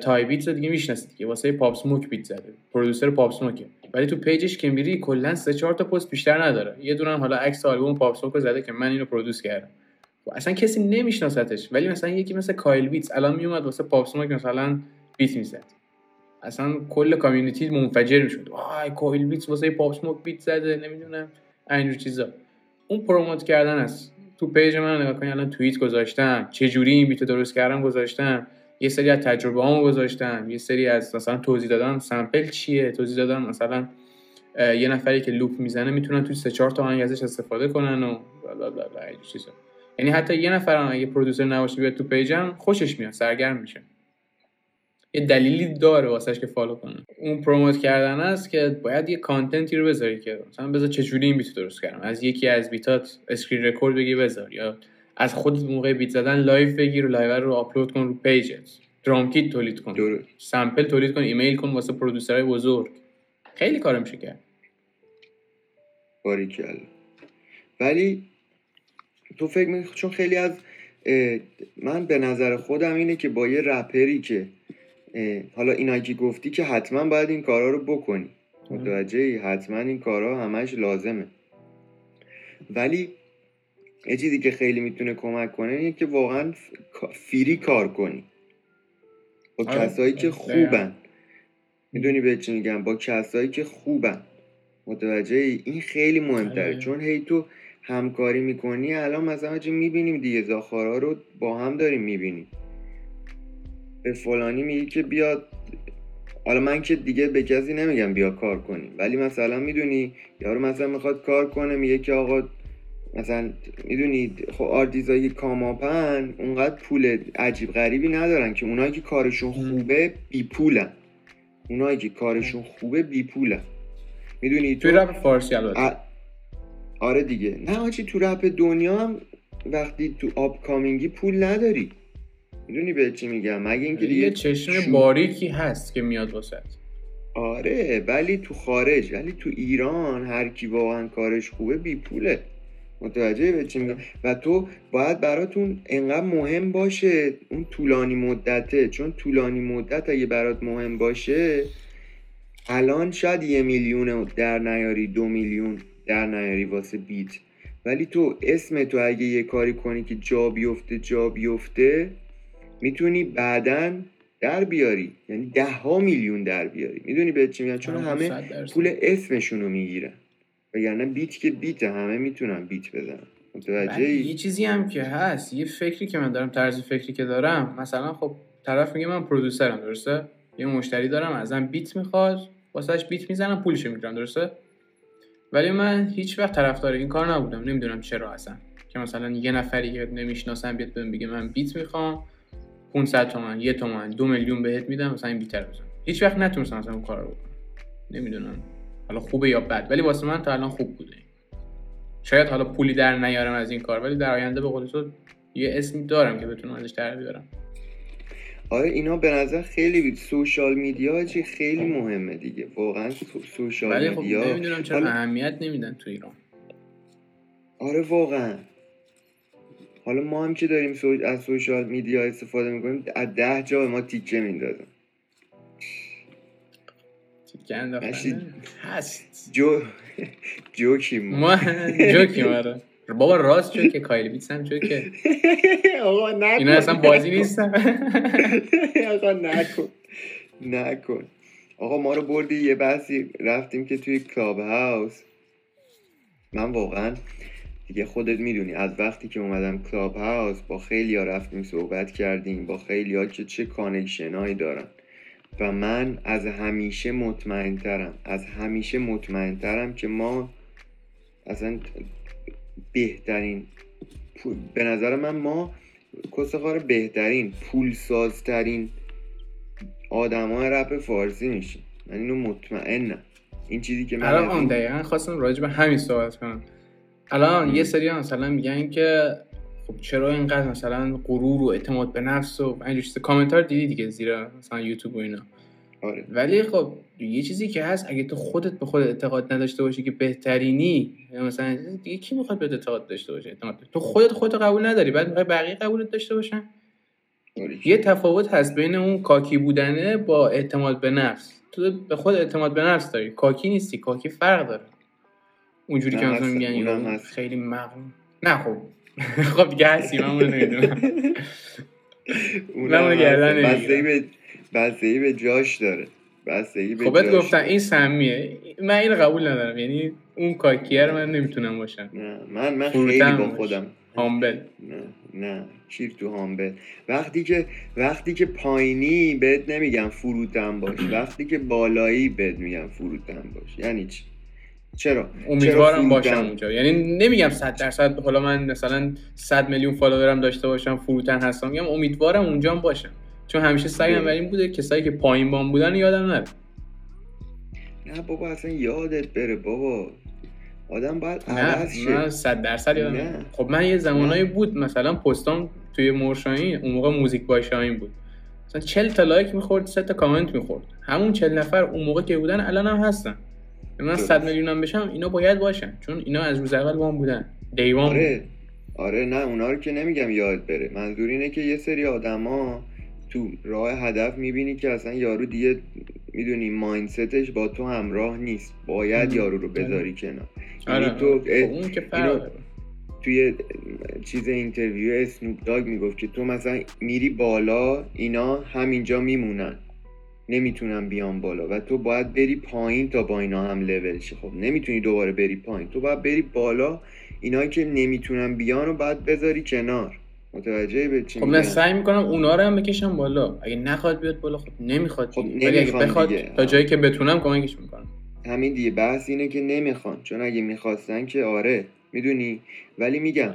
Tay Beats رو دیگه می‌شناسی دیگه. واسه Pop Smoke beat زده. producer Pop Smoke ه ولی تو page ش که میری کلا سه چهار تا پست بیشتر نداره. یه دونه حالا عکس آلبوم Pop Smoke رو زده که من اینو produce کردم. و اصلا کسی نمیشناستش ولی مثلا یکی مثل Kyle Beats الان میومد واسه Pop Smoke مثلا beat می‌زد. اصلا کل community منفجر می‌شد. آی Kyle Beats واسه Pop Smoke beat زده نمی‌دونم. اینجور چیزا. اون promote کردن است تو page من نگاه کنی الان توییت گذاشتم. چه جوری این beat درست کردم گذاشتم. یه سری از تجربه هامو گذاشتم. یه سری از مثلا توضیح دادم. sample چیه؟ توضیح دادم مثلا یه نفری که loop می‌زنه می‌تونن توی سه چهار تا آهنگ ازش استفاده کنن و لا لا لا لا اینجور چیزا. یعنی حتی یه نفر اگه producer نباشه بیاد تو page م خوشش میاد سرگرم میشه. یه دلیلی داره واسش که follow کنه اون promote کردن است که باید یه content ی رو بذاری که مثلا بذار چجوری این beat درست کردم. از یکی از beat ات screen record بگیر بذار یا از خود موقع beat زدن live بگیر و live رو آپلود کن رو page ت drum kit تولید کن. درست. sample تولید کن ایمیل کن واسه producer های بزرگ. خیلی کار میشه کرد باریکلا ولی تو فکر می چون خیلی از من به نظر خودم اینه که با یه رپری که حالا اینایی که گفتی که حتما باید این کارا رو بکنی. متوجهی؟ حتما این کارا همش لازمه. ولی یه چیزی که خیلی می‌تونه کمک کنه اینه که واقعا فیری کار کنی. با آره، کسایی که. خوبن. می‌دونی به چی میگم؟ با کسایی که خوبن. متوجه ای؟ این خیلی مهمتره. آره. چون هی تو همکاری می‌کنی الان مثلا چه می‌بینیم دیگه زاخارا رو با هم داریم می‌بینیم. به فلانی میگی که بیاد حالا من که دیگه به کسی نمیگم بیا کار کنیم ولی مثلا می‌دونی یارو مثلا می‌خواد کار کنه میگه که آقا مثلا می‌دونی خب آرتیزای کاماپن اونقدر پول عجیب غریبی ندارن که اونایی که کارشون خوبه بی پولن. اونایی که کارشون خوبه بی پولن. می‌دونی توی رپ فارسی البته. ا- آره دیگه. نه آجی تو رپ دنیا هم وقتی تو آپ کامینگی پول نداری. می‌دونی به چی میگم؟ مگه اینکه دیگه یه چشم شو- باریکی هست که میاد واسه. آره ولی تو خارج ولی تو ایران هر کی واقعا کارش خوبه بی پوله. متوجه به چی میگم؟ و تو باید براتون انقدر مهم باشه اون طولانی مدته. چون طولانی مدت اگه برات مهم باشه الان شاید یه میلیون در نیاری دو میلیون در نیاری واسه بیت. ولی تو اسم تو اگه یه کاری کنی که جا بیفته جا بیفته می‌تونی بعدا در بیاری. یعنی ده ها میلیون در بیاری. می‌دونی به چی میگم؟ چون همه صد درصد. پول اسمشون رو می‌گیرن. وگرنه بیت که بیت همه می‌تونن بیت بزنن. متوجه ولی یه؟ چیزی هم که هست. یه فکری که من دارم طرز فکری که دارم. مثلا خب طرف میگه من پرودوسرم درسته؟ یه مشتری دارم ازم بیت می‌خواد. واسهش بیت می‌زنم پولشو می‌گیرم درسته؟ ولی من هیچ وقت طرفدار این کار نبودم. نمی‌دونم چرا اصلا. که مثلا یه نفری که نمی‌شناسم بیاد بهم بگه من بیت می‌خوام. 500 تومن یه تومن دو میلیون بهت میدم مثلا این بیت رو بزن. هیچ وقت نتونستم مثلا اون کار رو بکنم. نمی‌دونم. حالا خوبه یا بد ولی واسه من تا الان خوب بوده. شاید حالا پولی در نیارم از این کار ولی در آینده به قول تو یه اسمی دارم که بتونم ازش در بیارم. آره اینا به نظر خیلی سوشال میدیا چی خیلی مهمه دیگه. واقعا سو- سوشال ولی خب میدیا. نمی‌دونم چرا حالا- اهمیت نمیدن تو ایران. آره واقعا. حالا ما هم که داریم سو... از سوشال میدیا استفاده می‌کنیم از ده جا به ما تیکه میندازن تیکه انداختن؟ هست. جو جوکیم. ما ما جوکی ماره بابا راست جوکه کایلی بیتس هم جوکه. آقا نکن. اینا اصلا بازی نیستن. آقا نکن. نکن. آقا ما رو بردی یه بحثی رفتیم که توی کلاب هاوس من واقعا دیگه خودت می‌دونی. از وقتی که اومدم کلاب هاوس با خیلی ها رفتیم صحبت کردیم با خیلی ها که چه کانکشن هایی دارن. و من از همیشه مطمئن ترم از همیشه مطمئن ترم که ما اصلا بهترین پول- به نظر من ما کسخار بهترین پولسازترین آدمای رپ فارسی میشیم. من اینو مطمئنم. این چیزی که من الان این- دقیقا خواستم راجع به همین صحبت کنم. الان یه سری مثلا میگن که خب چرا اینقدر مثلا غرور و اعتماد به نفس و اینجور چیزا. کامنت ها دیدی دیگه زیر مثلا یوتیوب و اینا. آره. ولی خب یه چیزی که هست اگه تو خودت به خودت اعتقاد نداشته باشی که بهترینی مثلا دیگه کی می‌خواد به اعتقاد داشته باشه؟ اعتماد تو خودت خودت قبول نداری بعد می‌خوای بقیه قبولت داشته باشن؟ آره. یه تفاوت هست بین اون کاکی بودنه با اعتماد به نفس. تو به خود اعتماد به نفس داری. کاکی نیستی کاکی فرق داره. اونجوری که مثلا. میگن. خیلی مغرور. نه خب. خب دیگه هستی من اونو نمی‌دونم. اونم گردن. بستگی به جاش داره. بستگی به خب داره. این سمیه. من اینو قبول ندارم. یعنی اون کاکیه رو من نمی‌تونم باشم. نه من من خیلی با. خودم هامبل. نه نه. کیر تو هامبل. وقتی که وقتی که پایینی بهت نمیگم فروتن باش. وقتی که بالایی بهت میگم فروتن باش. یعنی چی؟ چرا؟ امیدوارم چرا باشم؟ اونجا یعنی نمیگم 100 درصد حالا من مثلا 100 میلیون فالوورم داشته باشم فروتن هستم. میگم امیدوارم اونجا هم باشم. چون همیشه سعیم بر این بوده کسایی که پایین بام بودن یادم نره. نه بابا اصلا یادت بره بابا. آدم باید نه عوض شه. من 100 درصد یادم نه. خب من یه زمانایی نه. بود مثلا پستام توی مورشاهین اون موقع موزیک بای شاهین بود. مثلا 40 تا لایک می‌خورد 3 تا کامنت می‌خورد. همون 40 نفر اون موقع که بودن الان هم هستن. من درست. 100 میلیونم بشم اینا باید باشن چون اینا از روز اول با هم بودن دیوان. آره آره نه اونا رو که نمیگم یاد بره منظور اینه که یه سری آدما تو راه هدف می‌بینی که اصلا یارو دیگه می‌دونی mindset ش با تو همراه نیست باید مم. یارو رو آره. بذاری کنار آره یعنی تو خب اون که. توی چیز interview Snoop Dogg می‌گفت که تو مثلا میری بالا اینا همینجا میمونن نمی‌تونن بیان بالا و تو باید بری پایین تا با اینا هم لول شی. خب نمی‌تونی دوباره بری پایین. تو باید بری بالا اینایی که نمی‌تونن بیان رو باید بذاری کنار. متوجه به چی خب من سعی می‌کنم اونا رو هم بکشم بالا. اگه نخواد بیاد بالا خب نمی‌خواد خب ولی اگه بخواد دیگه. تا جایی که بتونم کمکش می‌کنم. همین دیگه. بحث اینه که نمی‌خوان. چون اگه می‌خواستن که آره می‌دونی؟ ولی میگم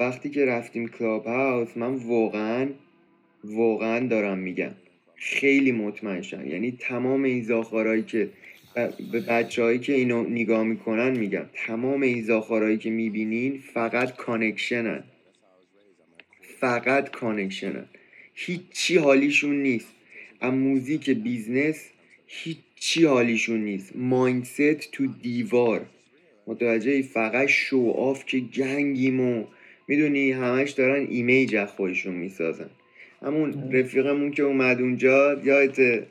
وقتی که رفتیم کلاب هاوس من واقعا واقعا دارم میگم. خیلی مطمئن شدم یعنی تمام این زاخارهایی که به بچه هایی که اینو نگاه می‌کنن میگم تمام این زاخارهایی که می‌بینین فقط کانکشنن. فقط کانکشنن. هیچی حالیشون نیست. از music business هیچی حالیشون نیست. mindset تو دیوار. متوجه فقط show off که gang یم و می‌دونی همش دارن image از خودشون می‌سازن. همون رفیقمون که اومد اونجا یادت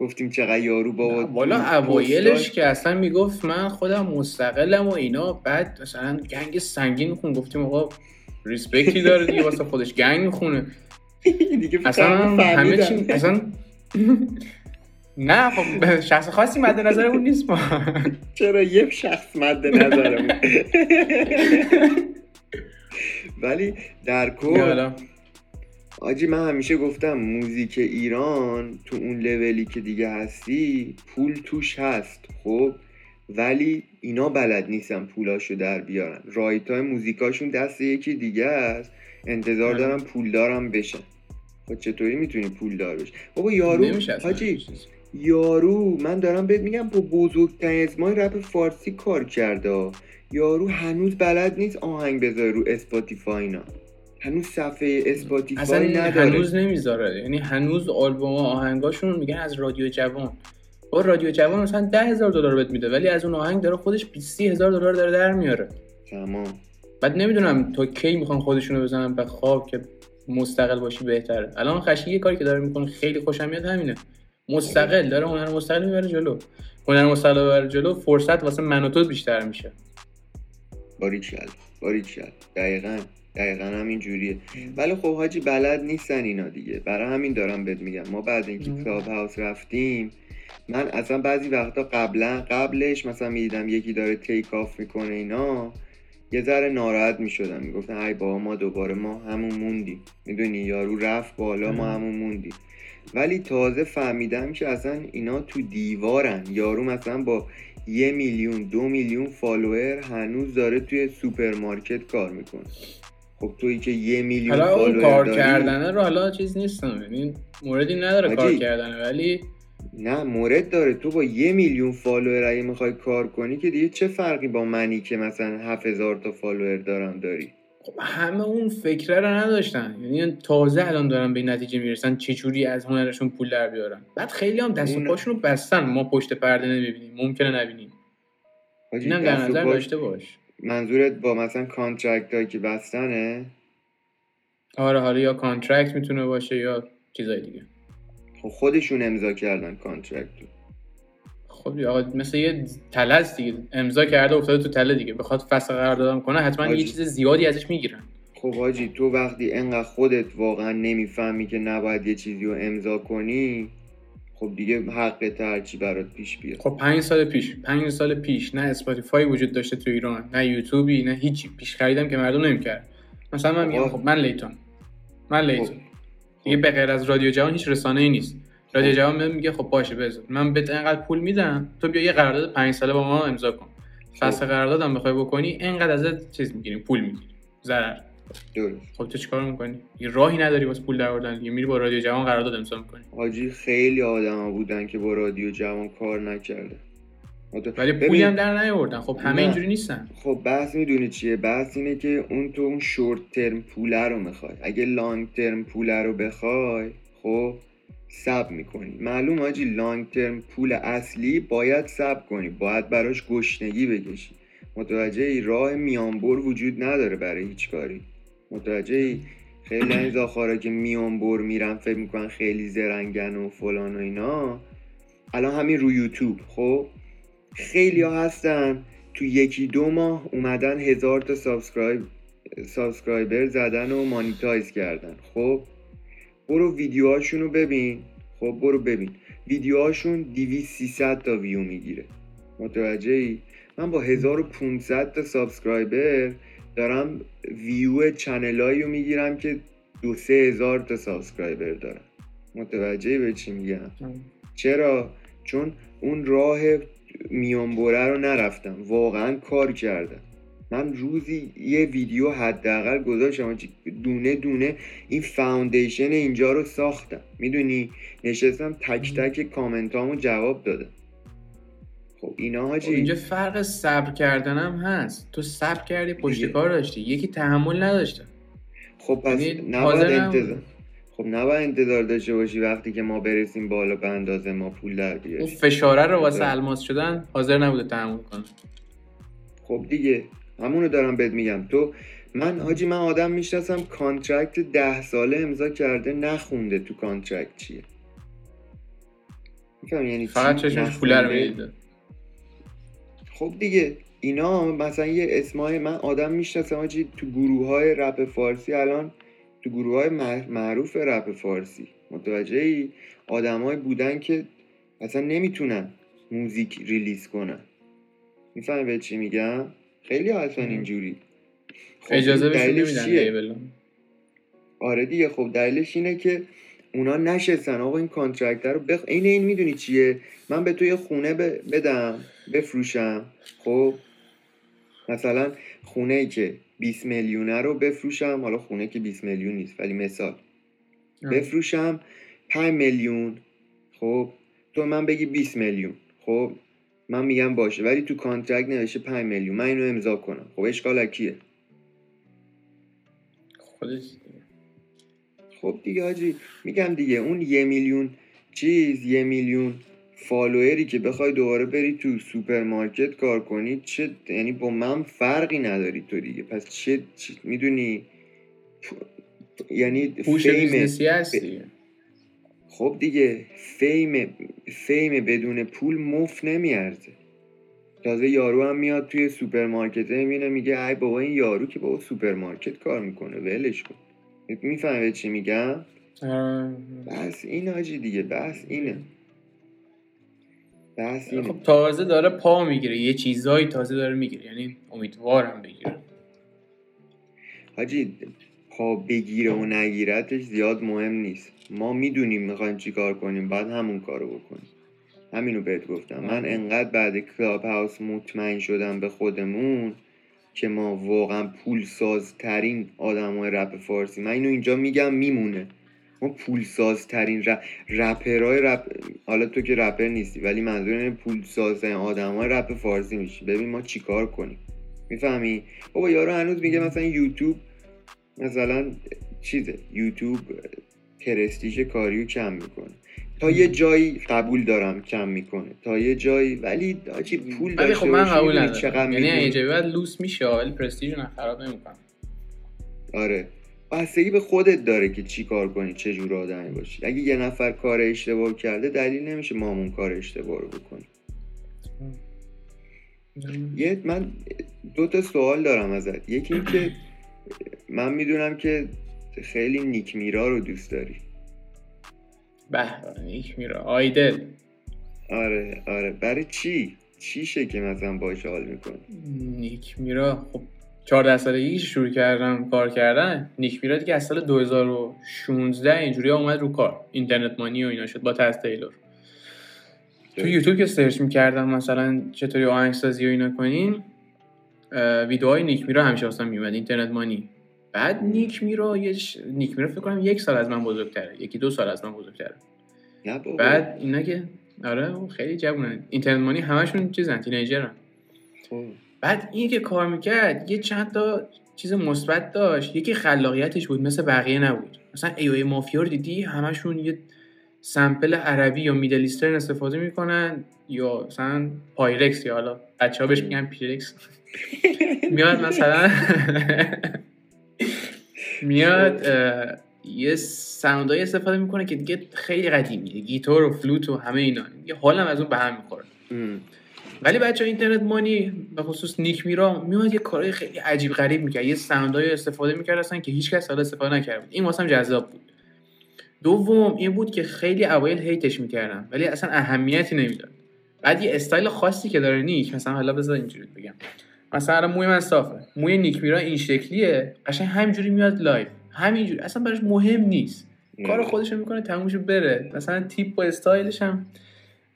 گفتیم چقدر یارو بابا والا اوایلش که اصلا می‌گفت من خودم مستقلم و اینا بعد مثلا گنگ سنگین میخون گفتیم آقا ریسپکتی داره دیگه واسه خودش گنگ می‌خونه. اصلا همه چی اصلا نه خب شخص خاصی مد نظرمون نیست ما. چرا یه شخص مد نظرمون؟ ولی در کل حاجی من همیشه گفتم موزیک ایران تو اون لولی که دیگه هستی پول توش هست خب؟ ولی اینا بلد نیستن پولاشو در بیارن. right های موزیکاشون دست یکی دیگه است. انتظار دارم پول دار بشن خب چطوری می‌تونی پول دار بشی؟ بابا یارو حاجی یارو من دارم بهت میگم با بزرگترین اسمای رپ فارسی کار کرده. یارو هنوز بلد نیست آهنگ بذاره رو Spotify اینا. هنوز صفحه Spotify نداره. هنوز نمی‌ذاره. یعنی هنوز آلبوم آهنگاشون میگن از رادیو جوان. با رادیو جوان مثلا ده هزار دلار بهت میده ولی از اون آهنگ داره خودش 20 هزار دلار داره در میاره. تمام. بعد نمی‌دونم تا کی می‌خوان خودشونو بزنن به خواب که مستقل باشی بهتره الان خشی یه کاری که داره می‌کنه خیلی خوشم میاد همینه. مستقل داره هنر مستقل می‌بره جلو. هنر مستقل می‌بره جلو فرصت واسه من و تو بیشتر میشه. باریکلا باریکلا دقیقا. دقیقا همین جوریه. ولی خب حاجی بلد نیستن اینا دیگه. برای همین دارم بهت میگم. ما بعد اینکه Clubhouse رفتیم من اصلا بعضی وقتا قبلا قبلش مثلا می‌دیدم یکی داره take off می‌کنه اینا یه ذره ناراحت می‌شدم. می‌گفتن ای بابا ما دوباره ما همون موندیم. می‌دونی یارو رفت بالا ما همون موندیم. ولی تازه فهمیدم که اصلا اینا تو دیوارن. یارو مثلا با یه میلیون دو میلیون follower هنوز داره توی سوپرمارکت کار می‌کنه. خب تویی که یه میلیون حالا follower کار داری؟ کردنه رو حالا چیز نیستم. یعنی موردی نداره کار. کردنه ولی نه مورد داره. تو با یه میلیون follower اگه می‌خوای کار کنی که دیگه چه فرقی با منی که مثلا هفت هزار تا follower دارم داری؟ خب همه اون فکره رو نداشتن. یعنی تازه الان دارن به این نتیجه می‌رسن چجوری از هنرشون پول در بیارن. بعد خیلی هم دست و اون- پاشون رو بستن. ما پشت پرده نمی‌بینیم. ممکنه نبینیم. اینم در نظر داشته باش. منظورت با مثلا contract هایی که بستنه؟ آره حالا یا contract می‌تونه باشه یا چیزای دیگه. خب خودشون امضا کردن contract رو. خب آقا مثل یه تله است دیگه. امضا کرده افتاده تو تله دیگه. بخواد فسخ قراردادم کنه حتما حاجی. یه چیز زیادی ازش می‌گیرن. خب حاجی تو وقتی انقدر خودت واقعا نمی‌فهمی که نباید یه چیزی رو امضا کنی خب دیگه حق هرچی برات پیش بیاد؟ خب پنج سال پیش پنج سال پیش نه اسپاتیفای وجود داشته تو ایران نه یوتیوبی نه هیچی. پیش خریدم که مردم نمی‌کرد مثلا من میگم خب. خب من لیتون. من لیتون. خب. دیگه به غیر از رادیو جوان هیچ رسانه ای نیست. رادیو خب. جوان میگه خب باشه بذار. من بهت انقدر پول میدم تو بیا یه قرارداد پنج ساله با ما امضا کن. فصل قراردادم بخوای بکنی انقدر ازت چیز می‌گیریم پول می‌گیریم. ضرر. درست خب تو چیکار می‌کنی؟ یه راهی نداری واسه پول درآوردن دیگه میری با رادیو جوان قرارداد امضا می‌کنی. حاجی خیلی آدما بودن که با رادیو جوان کار نکرده. ولی ببین، پولی هم در نیاوردن. خب همه نه. اینجوری نیستن. خب بحث می‌دونی چیه؟ بحث اینه که اون تو اون شورت ترم پوله رو می‌خوای. اگه لانگ ترم پوله رو بخوای خب سب می‌کنی. معلوم آجی لانگ ترم پول اصلی باید سب کنی. باید براش گشنگی بکشی. متوجه ای راه میانبر وجود نداره برای هیچ کاری. متوجه ای خیلی این زاخارا که میانبر میرن فکر می‌کنن خیلی زرنگن و فلان و اینا. الان همین رو یوتیوب خب؟ خیلی ها هستن. تو یکی دو ماه اومدن هزار تا subscribe subscriber زدن و monetize کردن خب؟ برو ویدیوهاشون رو ببین. خب برو ببین. ویدیوهاشون 200 300 تا ویو می‌گیره. متوجه ای من با 1500 تا subscriber دارم view channel ایی رو می‌گیرم که دو سه هزار تا subscriber دارن متوجهی چی میگم؟ چرا؟ چون اون راه میانبره رو نرفتم. واقعا کار کردم. من روزی یه ویدیو حداقل گذاشتم. دونه دونه این foundation اینجا رو ساختم. می‌دونی؟ نشستم تک تک کامنتامو جواب دادم. خب اینا حاجی خب اینجا فرق صبر کردنم هست. تو صبر کردی پشتکار داشتی. یکی تحمل نداشته. خب پس یعنی نباید انتظار خب نباید انتظار داشته باشی وقتی که ما برسیم بالا به اندازه ما پول در اون بیاری فشاره رو واسه آره. الماس شدن حاضر نبوده تحمل کنه. خب دیگه همونو دارم بهت میگم. تو من حاجی من آدم می‌شناسم contract ده ساله امضا کرده نخونده تو contract چیه. میفهم یعنی فقط؟ چشمش پوله رو. خب دیگه اینا مثلا یه اسمای من آدم می‌شناسم حاجی تو گروه های رپ فارسی الان تو گروه های معروف رپ فارسی. متوجه ای آدمایی بودن که اصلا نمی‌تونن موزیک ریلیز کنن. می‌فهمی به چی میگم؟ خیلی اصلا. اینجوری. خب اجازه دلیلش نمیدن چیه؟ آره دیگه خب دلیلش اینه که اونا نشستن. آقا این contract رو بخ... این این می‌دونی چیه؟ من به تو یه خونه ب- بدم. بفروشم. خب مثلا خونه ای که 20 میلیونه رو بفروشم. حالا خونه که 20 میلیون نیست ولی مثال. بفروشم 5 میلیون. خب تو من بگی 20 میلیون. خب من میگم باشه ولی تو contract نوشته 5 میلیون. من اینو امضا کنم. خب اشکال کیه؟ خودش خب دیگه حاجی میگم دیگه. اون یه میلیون چیز یه میلیون follower ی که بخوای دوباره بری تو سوپرمارکت کار کنی چه یعنی با من فرقی نداری تو دیگه. پس چه, چه می‌دونی؟ یعنی fame business ی هستی. خب دیگه fame fame بدون پول مفت نمیارزه. تازه یارو هم میاد توی سوپرمارکت می‌بینه میگه ای بابا این یارو که بابا سوپرمارکت کار می‌کنه ولش کن. می‌فهمه چی میگم. بس این آجی دیگه بس اینه. اینه خب تازه داره پا می‌گیره یه چیزایی تازه داره می‌گیره یعنی امیدوارم بگیره. حاجی پا بگیره و نگیرتش زیاد مهم نیست. ما می‌دونیم می‌خوایم چی کار کنیم بعد همون کارو بکنیم. همینو بهت گفتم. من انقدر بعد کلاب هاوس مطمئن شدم به خودمون که ما واقعا پول سازترین آدم های رپ فارسی. من اینو اینجا میگم میمونه. ما پول سازترین رپ رپرهای رپ حالا تو که رپر نیستی ولی منظور اینه آدم های رپ فارسی میشی. ببین ما چیکار کنیم. می‌فهمی؟ بابا یارو هنوز میگه مثلا یوتیوب مثلا چیزه یوتیوب پرستیژ کاریو کم می‌کنه. تا یه جایی قبول دارم کم می‌کنه. تا یه جایی ولی آجی پول داشته خب من قبول ندارم. یعنی؟ اینجا بعد لوس میشه ولی پرستیژ رو خراب نمی‌کنه آره. بستگی به خودت داره که چی کار کنی چه جور آدمی باشی. اگه یه نفر کار اشتباه کرده دلیل نمیشه ما همون کار اشتباه رو بکنیم. یه من دو تا سوال دارم ازت. یکی این که من می‌دونم که خیلی نیک میرا رو دوست داری. به نیک میره آیدل. آره آره. برای چی؟ چیشه که مثلا باش حال می‌کنی؟ نیک میرا؟ خب 14 سالگی شروع کردم کار کردن نیک میرا دیگه از سال 2016 اینجوری اومد رو کار. اینترنت مانی و اینا شد با تز تیلور. تو یوتیوب که سرچ می‌کردم مثلا چطوری آهنگسازی و اینا کنیم ویدیوهای نیک میرا همیشه واسم میومد اینترنت مانی. بعد نیک میرا یه ش... نیک میرا فکر کنم یک سال از من بزرگتره یکی دو سال از من بزرگتره. بعد اینا که آره خیلی جوونن. Internet Money همشون چیزن تینیجرن. خب. بعد این که کار می‌کرد یه چند تا چیز مثبت داشت. یکی خلاقیتش بود مثل بقیه نبود. مثلا 808 Mafia رو دیدی؟ همشون یه sample عربی یا Middle Eastern استفاده می‌کنن یا مثلا Pyrex یا حالا بچه ها بهش میگن پیرکس. میاد مثلا میاد یه sound ایی استفاده می‌کنه که دیگه خیلی قدیمیه. گیتار و فلوت و همه اینا. یه حالم از اون به هم می‌خوره. ولی بچه Internet Money به خصوص Nick Mira میومد یه کارهای خیلی عجیب غریب می‌کرد. یه sound ای استفاده می‌کرد اصلا که هیچ کس حالا استفاده نکرده بود. این واسم جذاب بود. دوم این بود که خیلی اوایل hate ش می‌کردم ولی اصلا اهمیتی نمی‌داد. بعد یه استایل خاصی که داره Nick مثلا حالا بذار اینجوری بگم. مثلا موی من صافه. موی Nick Mira این شکلیه. قشنگ همینجوری میاد live همینجوری. اصلا براش مهم نیست. کار خودش می‌کنه تمومش بره. مثلا تیپ و استایلش هم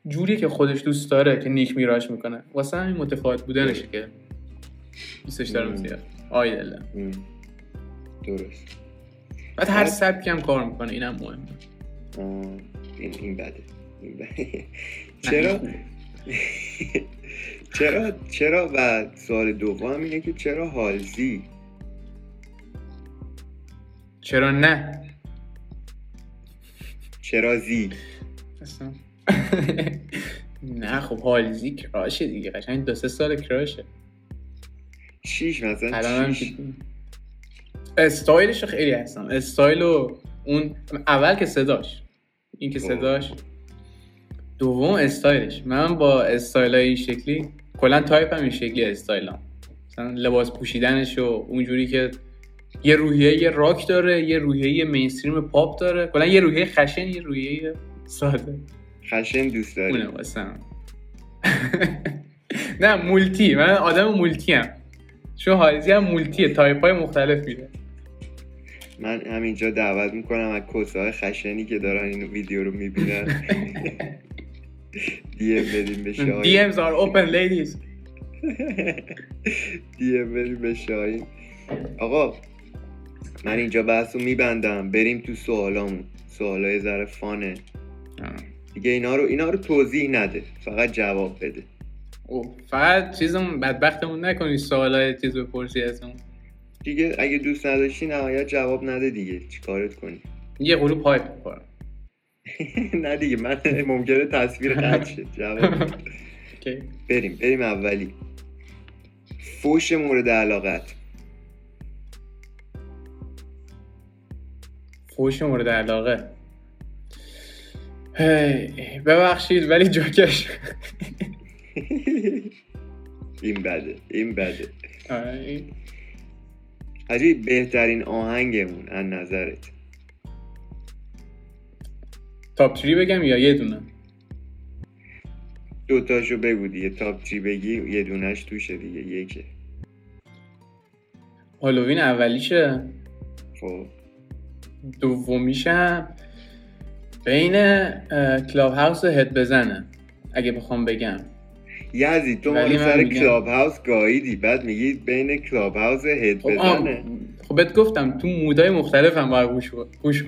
جوریه که خودش دوست داره که نیک میراش می‌کنه. واسه همین متفاوت بودنشه که دوستش دارم زیاد آیدله درست. بعد هر سبکی هم کار می‌کنه اینم مهمه. این این بده. چرا؟ چرا چرا و سوال دوم اینه که چرا هالزی چرا نه؟ چرا Halsey؟ نه خب Halsey crush ه دیگه قشنگ دو سه سال crush ه. چیش مثلا چیش استایلش خیلی هستم. استایل و اون اول که صداش. این که صداش. دوم استایلش. من با استایل این شکلی کلا تایپ هم این شکلی استایلم مثلا لباس پوشیدنش و اونجوری که یه روحیه یه راک داره یه روحیه mainstream پاپ داره. کلا یه روحیه خشن یه روحیه ساده. خشن دوست داری. اونه نه multi. من آدم مولتی هم چون Halsey هم multi ه. تایپ های مختلف میده. من همینجا دعوت می‌کنم از کسای خشنی که دارن این ویدیو رو می‌بینن. DM بدیم به شاهین. D Ms are open ladies. DM بدیم به شاهین. آقا من اینجا بحث رو میبندم. بریم تو سوالامون. سوالای ذره fun ه. دیگه اینا رو اینا رو توضیح نده. فقط جواب بده. او فقط چیزم بدبختمون نکنی سوالای چیز بپرسی از اون دیگه اگه دوست نداشتی نهایت جواب نده دیگه. چیکارت کنی؟ یه قلو پایپ بخورم. نه دیگه من ممکنه تصویر قطع شد جواب بریم بریم اولی. فوش مورد علاقت. فوش مورد علاقه. ببخشید ولی جاکش این بده این بده. حاجی بهترین آهنگمون از نظرت. top three بگم یا یه دونه؟ دوتاشو بگو دیگه. top three بگی یه دونش توشه دیگه یکه. هالووین اولیشه. خب. دومیشم. بین کلاب هاوس head بزنه اگه بخوام بگم. یزی تو ما سر کلاب هاوس گاییدی. بعد میگی بین کلاب هاوس head خب بزنه. خب بهت گفتم تو mood ای مختلف هم باید گوش گوش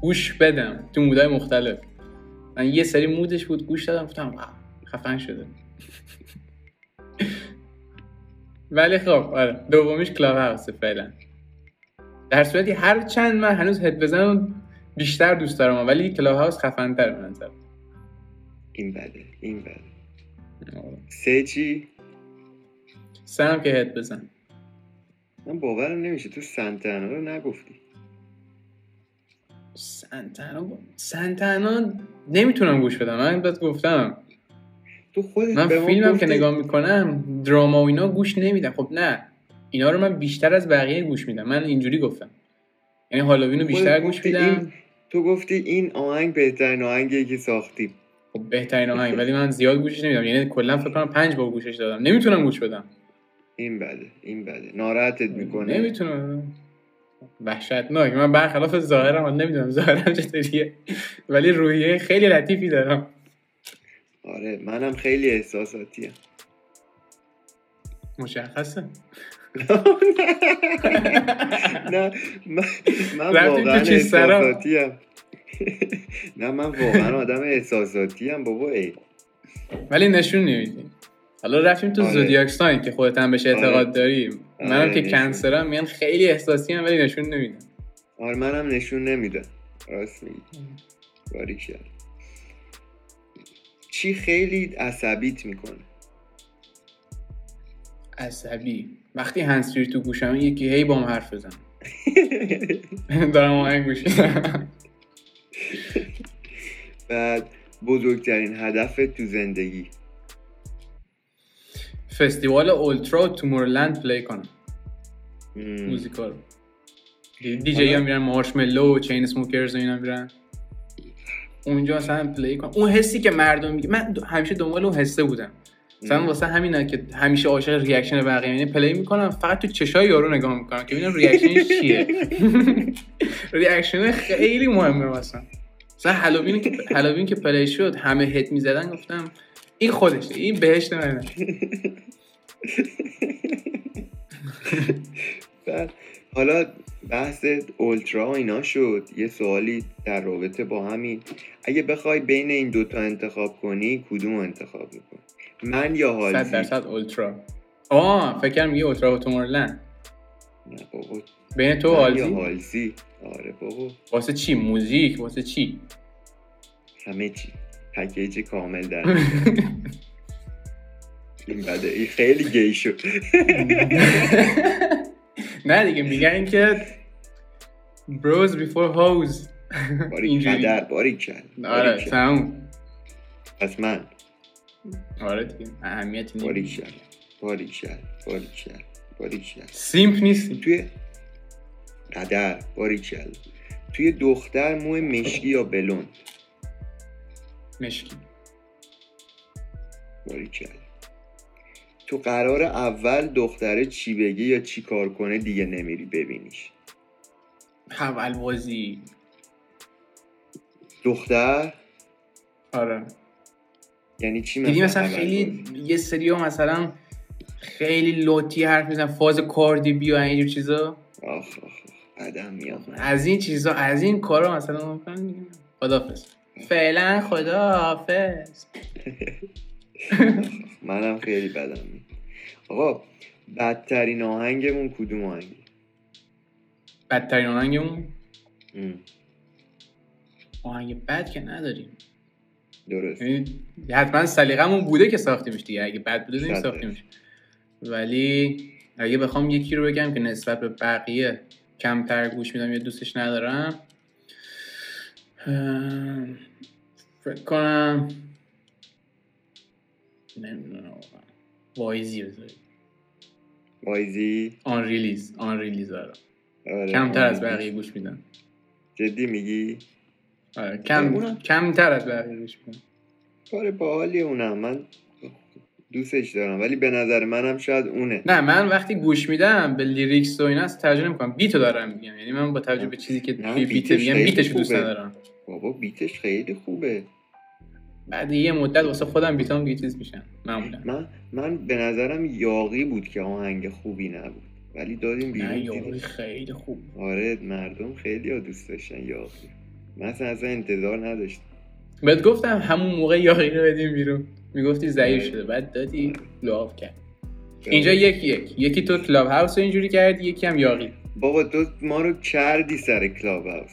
گوش بدم. تو mood ای مختلف. من یه سری mood ش بود گوش دادم گفتم خفن شده. ولی خب آره دومیش کلاب هاوس فعلا. در صورتی هر چند من هنوز head بزنم بیشتر دوست دارم ولی کلاب هاوس خفن تر به نظر این بده این بده. سه چی؟ سه هم که هد بزن. من باورم نمیشه تو سنتانا رو نگفتی. سنتانا. سنتانا نمی‌تونم گوش بدم. من بهت گفتم. تو خودت من فیلمم که نگاه می‌کنم دراما و اینا گوش نمیدم. خب نه اینا رو من بیشتر از بقیه گوش میدم. من اینجوری گفتم. یعنی هالووین رو بیشتر گوش میدم. تو گفتی این آهنگ بهترین آهنگیه که ساختی. خب بهترین آهنگ ولی من زیاد گوشش نمیدم. یعنی کلا فکر کنم پنج بار گوشش دادم. نمی‌تونم گوش بدم. این بده این بده ناراحتت می‌کنه. نمی‌تونم. وحشتناک. من برخلاف ظاهرم من نمی‌دونم ظاهرم چطوریه. ولی روحیه خیلی لطیفی دارم. آره منم خیلی احساساتی هم. مشخصه. نه. من, من واقعا احساساتی هم. نه من واقعا آدم احساساتی هم بابا ای. ولی نشون نمیدی حالا رفتیم تو آره. زودیاک ساین که خودت هم بهش اعتقاد داری. منم آره، که نشون. کنسرم میگن خیلی احساسی هم ولی نشون نمیدم. آره منم نشون نمیده راست میگی. چی خیلی عصبیت می‌کنه. عصبی. وقتی هنسفری تو گوشم یکی هی با هم حرف بزن. دارم آهنگ گوش بعد بزرگترین هدف تو زندگی. فستیوال اولترا Tomorrowland play کنم. مم. موزیکا رو. دی جی هم میرن Marshmello و Chainsmokers و اینا میرن. اونجا مثلا play کنم اون حسی که مردم میگه من همیشه دنبال اون حسه بودم. مثلا واسه همینا که همیشه عاشق reaction بقیه یعنی play می‌کنم فقط تو چشای یارو نگاه می‌کنم که ببینم reaction ش چیه. reaction خیلی مهمه مثلا. مثلا هالووین که هالووین که play شد همه head می‌زدن گفتم این خودشه این بهشت منه حالا بحث اولترا و اینا شد. یه سوالی در رابطه با همین. اگه بخوای بین این دوتا انتخاب کنی کدوم انتخاب می‌کنی؟ من یا هالزی 100 درصد اولترا آه فکر میگه اولترا و تومورلند نه بابا. بین تو هالزی هالزی آره بابا. واسه چی؟ موزیک؟ واسه چی؟ همه چی. پکیج کامل در این بده. این خیلی گی شد. نه دیگه میگن که بروز بیفور هاوز باری کدر باری کل آره تموم. پس من. آره دیگه اهمیتی باری نیست کل باری کل باری کل باری کل سیمپ نیستی توی قدر باری کل توی دختر موی مشکی یا بلوند؟ مشکی. باری کل تو قرار اول دختره چی بگه یا چی کار کنه دیگه نمیری ببینیش؟ اول بازی. دختر؟ آره. یعنی چی مثلا اول خیلی؟ یه سری مثلا خیلی لوتی حرف میزن فاز کاردی بیا اینجور چیزا. آخ بعدم میاد از این چیزا از این کارا مثلا. خداحافظ. فعلا خداحافظ. منم خیلی بدم آقا بدترین آهنگمون کدوم آهنگی بدترین آهنگمون؟ آهنگ بد که نداریم. درست. یعنی حتما سلیقمون بوده که ساختیمش دیگه. اگه بد بوده نمی ساختیمش ولی اگه بخوام یکی رو بگم که نسبت به بقیه کمتر گوش میدم یا دوستش ندارم. فکر کنم نمی‌دونم. وایزی وایزی unreleased unreleased آره. آره کمتر از. بقیه گوش میدم. جدی میگی. کم اونم- کمتر از بقیه کار باحالی اونم من دوستش دارم ولی به نظر منم شاید اونه. نه من وقتی گوش میدم به lyrics و اینا توجه نمی‌کنم beat و دارم میگم. یعنی من با توجه به چیزی که توی beat beat ش میگم beat ش رو دوست خوبه. ندارم. بابا بیتش خیلی خوبه. بعد یه مدت واسه خودم بیتام دیگه چیز میشن معمولا. من من به نظرم یاقی بود که آهنگ خوبی نبود. ولی دادیم بیرون نه خیلی خوب آره مردم خیلی ها دوست داشتن یاقی. من اصلا اصلا انتظار نداشتم. بهت گفتم همون موقع یاری رو بدیم بیرون. می‌گفتی ضعیف آره. شده. بعد دادی لعاب کرد. اینجا یک یک. یکی تو کلاب هاوس رو اینجوری کردی یکی هم یاقی بابا تو ما رو کردی سر کلاب هاوس.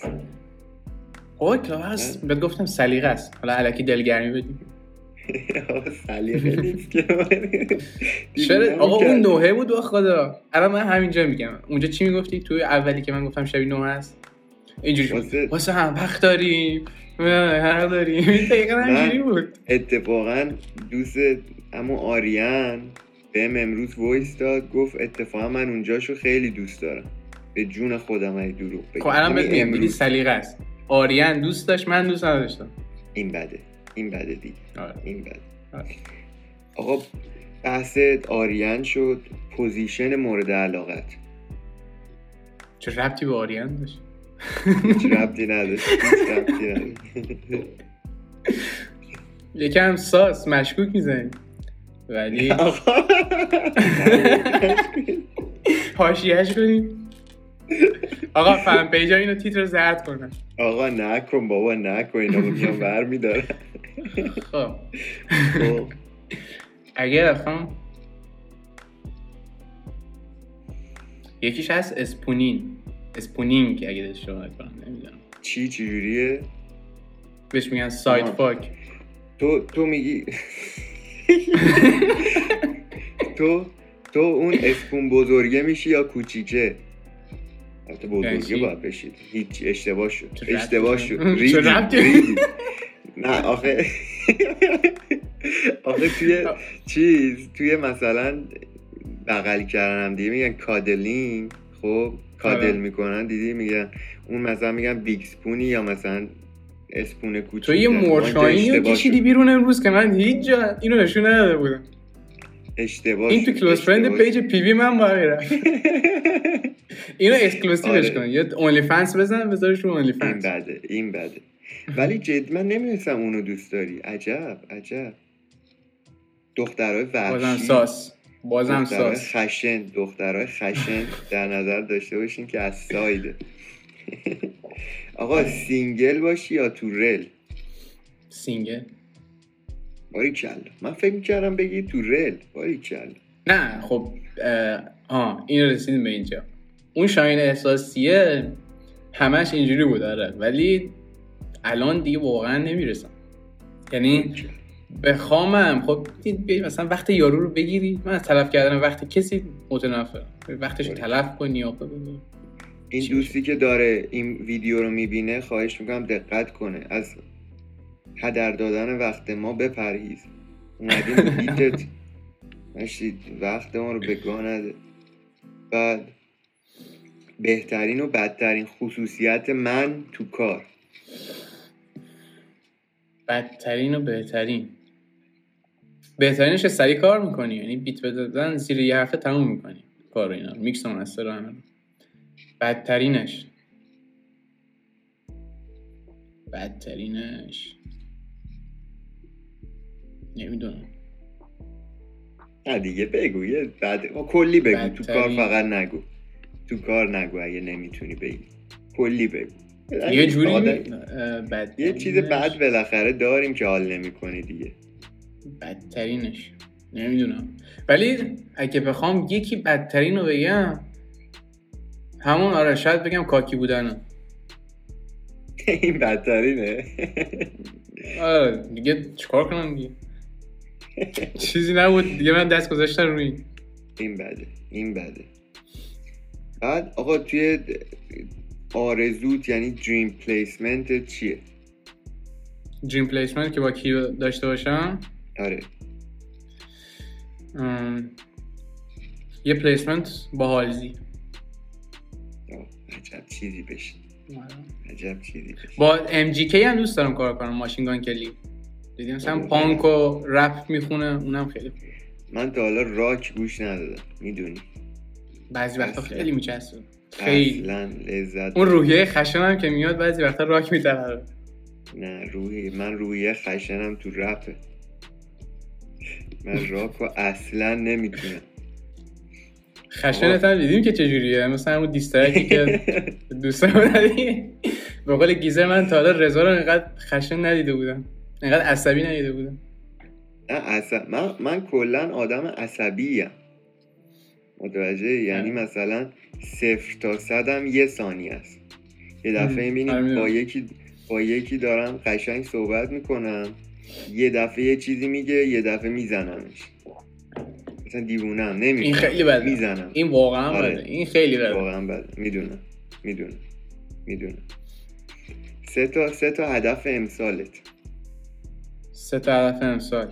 آقا کلاب هاوس بهت گفتم سلیقه است. حالا الکی دلگرمی بدیم. چرا؟ آقا اون نوحه بود با خدا. الان من همینجا میگم. اونجا چی می‌گفتی؟ توی اولی که من گفتم شبی نوحه است. اینجوری واسه- واسه هم وقت داریم. حق داریم. دقیقا همینجوری بود. اتفاقا دوست اما آریان بهم امروز voice داد گفت اتفاقا من اونجاشو خیلی دوست دارم. به جون خودم ای دروغ بگم. خب الان دیدی امروز. سلیقه است. آریان دوست داشت من دوست نداشتم. این بده این بده دیگه. آره. این بده. آره. آقا بحث آریان شد. position مورد علاقت. چه ربطی به آریان داشت؟ هیچ ربطی نداشت یکم ساس مشکوک می‌زنی. ولی حاشیهش کنیم آقا فن پیجا اینو تیتر زرد کنن آقا نکن بابا نکن. رو میان بر میدارن. خب. خب. اگه بخوام یکیش هست اسپونین. اسپونینگ اگه اشتباه کنم نمی‌دونم چی چجوریه بهش میگن سایت. فاک تو تو میگی تو تو اون اسپون بزرگه میشی یا کوچیکه البته یعنی بزرگه چی؟ باید بشید هیچ اشتباه شد اشتباه؟ شد؟ ریدی. نه آخه آخه توی چیز توی مثلا بغل کردن هم دیگه میگن کادلینگ خب کادل آره. می‌کنن دیدی؟ میگن اون مثلا میگن بیگ سپونی یا مثلا اسپون کوچیک تو یه مرشاینی رو کشیدی بیرون امروز که من هیچ جا اینو نشون نداده بودم. اشتباه این تو کلوز فرند پیج پی وی من باقی رفت اینو اکسکلوسیوش. کن یا اونلی فنس بزن بذارش رو اونلی این فنس بده این بده. ولی جد من نمی‌دونستم اونو دوست داری. عجب عجب. دخترهای وحشی. ساس. بازم دخترهای ساس خشن دخترهای خشن در نظر داشته باشین که از سایده آقا single باشی یا تو رل؟ single. باریکلا من فکر می‌کردم بگی تو رل. باریکلا نه خب آه این رسیدیم به اینجا. اون شاین احساسیه همش اینجوری بود آره. ولی الان دیگه واقعا نمی‌رسم. یعنی بخوامم خب مثلا وقت یارو رو بگیری. من از تلف کردن وقت کسی متنفرم. وقتش رو تلف کنی یا بگو. این دوستی که داره این ویدیو رو می‌بینه خواهش می‌کنم دقت کنه. از هدر دادن وقت ما بپرهیز. اومدیم بیتت. مشید وقت ما رو به گاه نده. بعد بهترین و بدترین خصوصیت من تو کار. بدترین و بهترین. بهترینش سریع کار می‌کنی. یعنی بیت بدادن زیر یه هفته تموم می‌کنی. کار اینا میکس و مستر و همه رو. بدترینش. بدترینش. نمی‌دونم. نه دیگه بگو. یه بعد ما کلی بگو. تو کار بدترین. فقط نگو. تو کار نگو اگه نمی‌تونی بگی. کلی بگو. یه جوری آدم- بدترینش- یه چیز بد بالاخره داریم که حال نمی‌کنی دیگه. بدترینش. نمی‌دونم. ولی اگه بخوام یکی بدترین رو بگم همون آره شاید بگم کاکی بودنم این بدترینه؟ آره دیگه چیکار کنم دیگه؟ چیزی نبود. دیگه من دست گذاشتم روی این. این بده این بده. بعد آقا توی آرزوت یعنی dream placement چیه؟ dream placement که با کی داشته باشم؟ آره ام، یه placement با Halsey عجب چیزی بشه عجب چیزی بشه با MGK هم دوست دارم کار کنم Machine Gun Kelly. دیدی مثلا پانک و رپ می‌خونه اونم خیلی من تا حالا راک گوش ندادم می‌دونی؟ بعضی وقتا. خیلی میچسبه. خیلی. لذت. اون روحیه خشن هم که میاد بعضی وقتا راک میطلبه نه روحی من روحیه خشنم تو رپه من راک رو اصلا نمی‌تونم. خشنت هم دیدیم که چجوریه. مثلا همون دیسترکی که دوستان ندی به قول گیزر من تا حالا رضا رو اینقدر خشن ندیده بودم. اینقدر عصبی ندیده بودم. نه اصلا من, من کلا آدم عصبی ام متوجه یعنی آره. مثلا صفر تا صدم یه ثانیه است. یه دفعه آره، می‌بینیم می‌دونم. با یکی با یکی دارم قشنگ صحبت می‌کنم. یه دفعه یه چیزی میگه یه دفعه میزنمش مثلا دیوونم نمیفهم این خیلی بده. می‌زنم این واقعا آره. بده. این خیلی بده. واقعا بده. می‌دونم می‌دونم می‌دونم سه تا سه تا هدف امسالت. سه تا هدف امسال.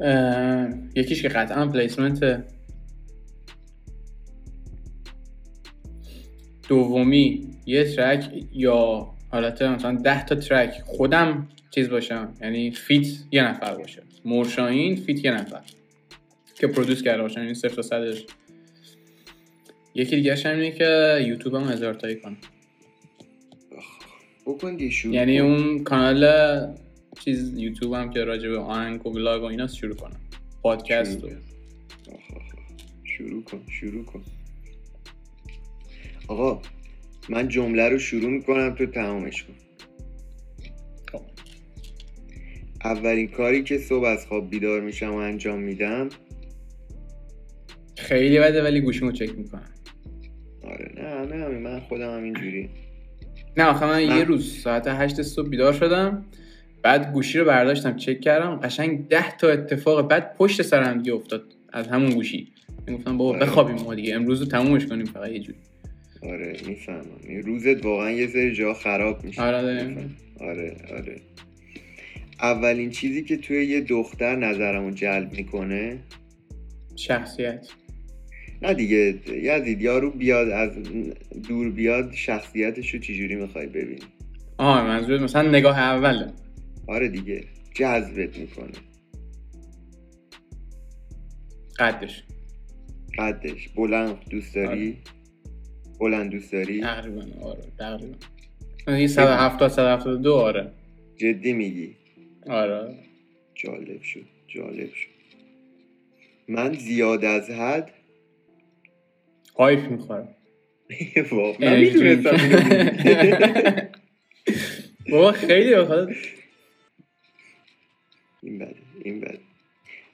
اه، یکیش که قطعا placement دومی یه track یا حالت مثلا ده تا track خودم چیز باشم؟ یعنی feat یه نفر باشه. میرشاهین feat یه نفر. که produce کرده باشم یعنی صفر تا صدش. یکی دیگه هم اینه که یوتیوب هم هزار تایی کنم بکن یعنی. اون کانال چیز یوتیوب هم که راجع به آهنگ و ولاگ و اینا شروع کنم پادکست شروع. شروع کن شروع کن. آقا من جمله رو شروع می‌کنم تو تمامش کن. خب. اولین کاری که صبح از خواب بیدار میشم و انجام میدم؟ خیلی بده ولی گوشیمو چک می‌کنم. آره نه همه همین من خودم هم اینجوری. نه آخه من من- یه روز ساعت هشت صبح بیدار شدم بعد گوشی رو برداشتم چک کردم قشنگ ده تا اتفاق بعد پشت سرم دیگه افتاد از همون گوشی. گفتم بابا آره. بخوابیم ما دیگه امروز رو تمومش کنیم فقط یه جوری. آره می‌فهمم. روزت واقعا یه سری جا خراب میشه. آره،. می‌فهمم. آره آره. اولین چیزی که توی یه دختر نظرمو جلب می‌کنه؟ شخصیت. نه دیگه یزید یارو بیاد از دور بیاد شخصیتش رو چجوری می‌خوای ببینی؟ آه منظورت مثلا نگاه اوله آره دیگه جذبت می‌کنه. قدش. قدش. بلند دوست داری؟ بلند دوست داری؟ تقریبا آره تقریبا. این 170 172 آره. جدی میگی؟ آره. جالب شد جالب شد. من زیاد از حد؟ هایپ می‌خورم. واقعا. بابا خیلی بخواد. این بده این بده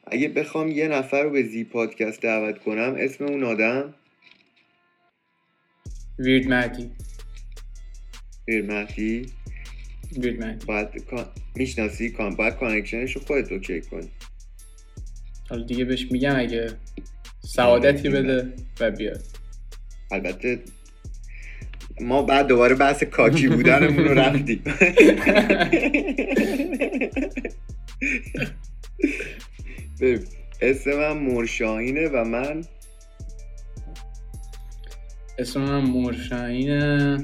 اگه بخوام یه نفر رو به زی پادکست دعوت کنم اسم اون آدم؟ ویرد مهدی میر مهدی ویرد مهدی باید. می‌شناسی کان باید کانکشنش رو خودت اوکی کنی حالا دیگه بهش میگم اگه سعادتی بده و بیاد. البته ما بعد دوباره بحث کاکی بودنمون رو رفتیم. ببین، اسم من مرشاهینه و من اسم من مرشاینه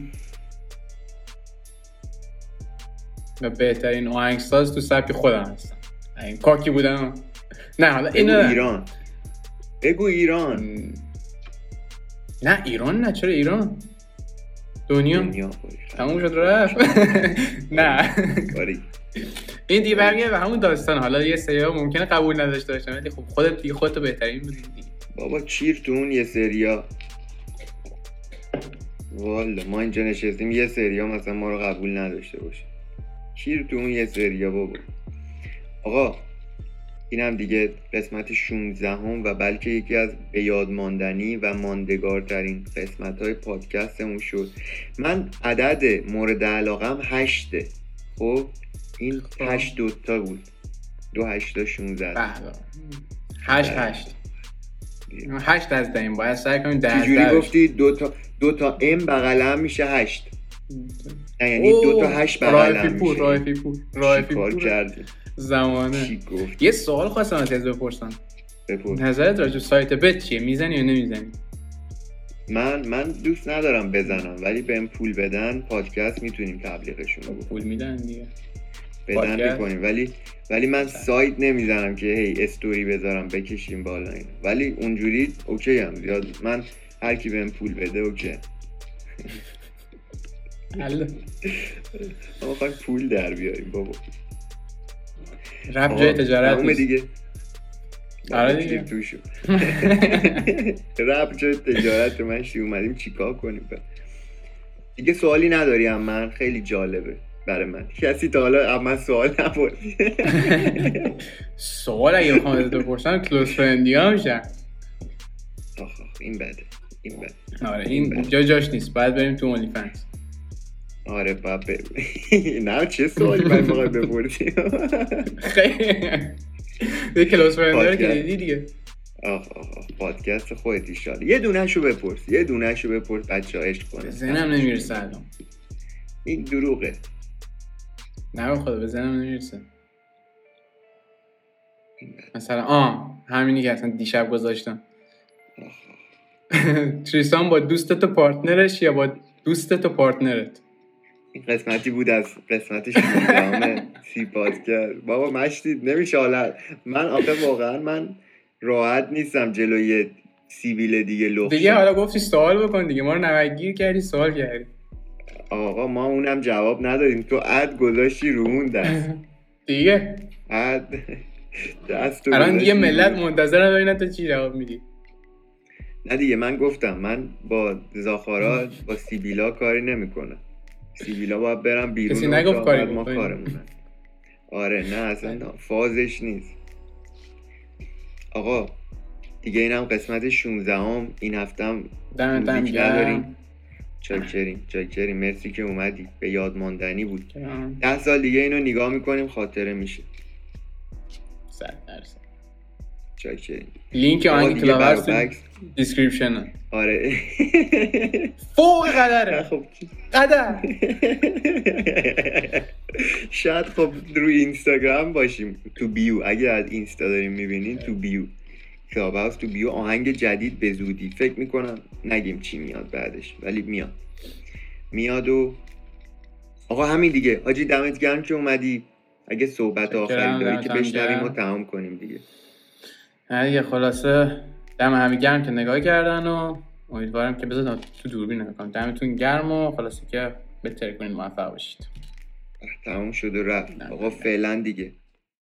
و بهترین آهنگساز تو سبک خودم هستم. این کاکی بودم. نه حالا اینو ایران. بگو ایران. نه ایران نه چرا ایران؟ دنیا. تموم شد رفت. نه. این دیگه برمیگرده به همون داستان. حالا یه سری ممکنه قبول نداشته باشن ولی خب خودت دیگه خودت بهترین می‌دونی. بابا چیر تو اون یه سریا والا ما اینجا نشستیم یه سریا مثلا ما رو قبول نداشته باشه چیر تو اون یه سریا بابا؟ آقا اینم دیگه قسمت 16 هم و بلکه یکی از به یاد ماندنی و ماندگارترین قسمت های پادکستمون شد. من عدد مورد علاقم هشته. خب؟ این خب. هشت دوتا بود. دو هشتا 16 به به. هشت هشت. هشت از دهیم. باید سعی کنیم ده چجوری گفتی دو تا دو تا ام بغل هم میشه هشت؟ یعنی دو تا هشت بغل رایفی هم پور میشه. رایفی پور رایفی پور کردی؟ زمانه. چی گفت یه سوال خواستم از بپرسم. بپرس. نظرت راجع سایت بت چیه؟ می‌زنی یا نمی‌زنی؟ من من دوست ندارم بزنم ولی بهم پول بدن پادکست می‌تونیم تبلیغشون رو پول میدن دیگه. بدن؟ می‌کنیم. ولی ولی من سایت نمی‌زنم که هی استوری بذارم بکشیم بالا این ولی اونجوری okay هم زیاد من هر کی بهم پول بده okay. ما پول در بیاریم بابا. رفت جای تجارت. دیگه. آره دیگه. توشو جای تجارت من چی اومدیم چیکار کنیم؟ دیگه سوالی نداری هم من خیلی جالبه. برای من. کسی تا حالا از من سوال نپرسی سوال اگه بخوام ازت بپرسم کلوز فرندی ها میشن این بده این بده. آره این جا جاش نیست. باید بریم تو اونلی فنس آره باید ب- نه چه سوالی من می‌خوای بپرسی؟ خیلی. کلوز فرندی رو که. دیدی دیگه. آخ آخ آخ پادکست خودت ایشالا. یه دونهشو بپرس یه دونهشو بپرس بچه عشق به کنه ذهنم نمی‌رسه الان. این دروغه. نه خدا به ذهنم نمی‌رسه. مثلا آه همینی که اصلا دیشب گذاشتم. تریسان با دوستت و پارتنرش یا با دوستت و پارتنرت قسمتی بود از قسمت 16 سی پادکست بابا مشتید نمیشه حالا من آخه واقعا من راحت نیستم جلوی سیبیل دیگه لخت دیگه. حالا گفتی سوال بکن دیگه ما رو نوگیر کردی سوال کردی آقا ما اونم جواب ندادیم. تو اد گذاشتی رو اون دست. دیگه. اد دست الان دیگه ملت رو. منتظرن ببینن تو چی جواب میدی. نه دیگه من گفتم من با زاخارا با سیبیلا کاری نمی‌کنم. سیبیلا باید برم بیرون کسی نگفت کاری ما. کارمونه آره نه اصلا فازش نیست. آقا دیگه اینم قسمت 16 هم این دمت هم. نداریم. چاکریم چاکریم مرسی که اومدی. به یاد ماندنی بود. ده سال دیگه اینو نگاه می‌کنیم خاطره میشه. صد درصد. چاکریم لینک آهنگ برابکس دیسکریپشن آره. فوق قدره خب. قدر. شاید خب روی اینستاگرام باشیم. تو بیو. اگه از اینستا داریم می‌بینین تو بیو. کلاب هاوس تو بیو آهنگ جدید به زودی فکر می‌کنم. نگیم چی میاد بعدش ولی میاد. میاد و آقا همین دیگه. حاجی دمت گرم که اومدی. اگه صحبت آخری داری که بشنویم و. تمام کنیم دیگه. دیگه خلاصه دم همه گرم که نگاه کردن و امیدوارم که بذار تو دوربین نگاه کنم دمتون گرم و خلاصه که بهتر کنید موفق باشید. تمام شد و رفت. آقا. فعلا دیگه.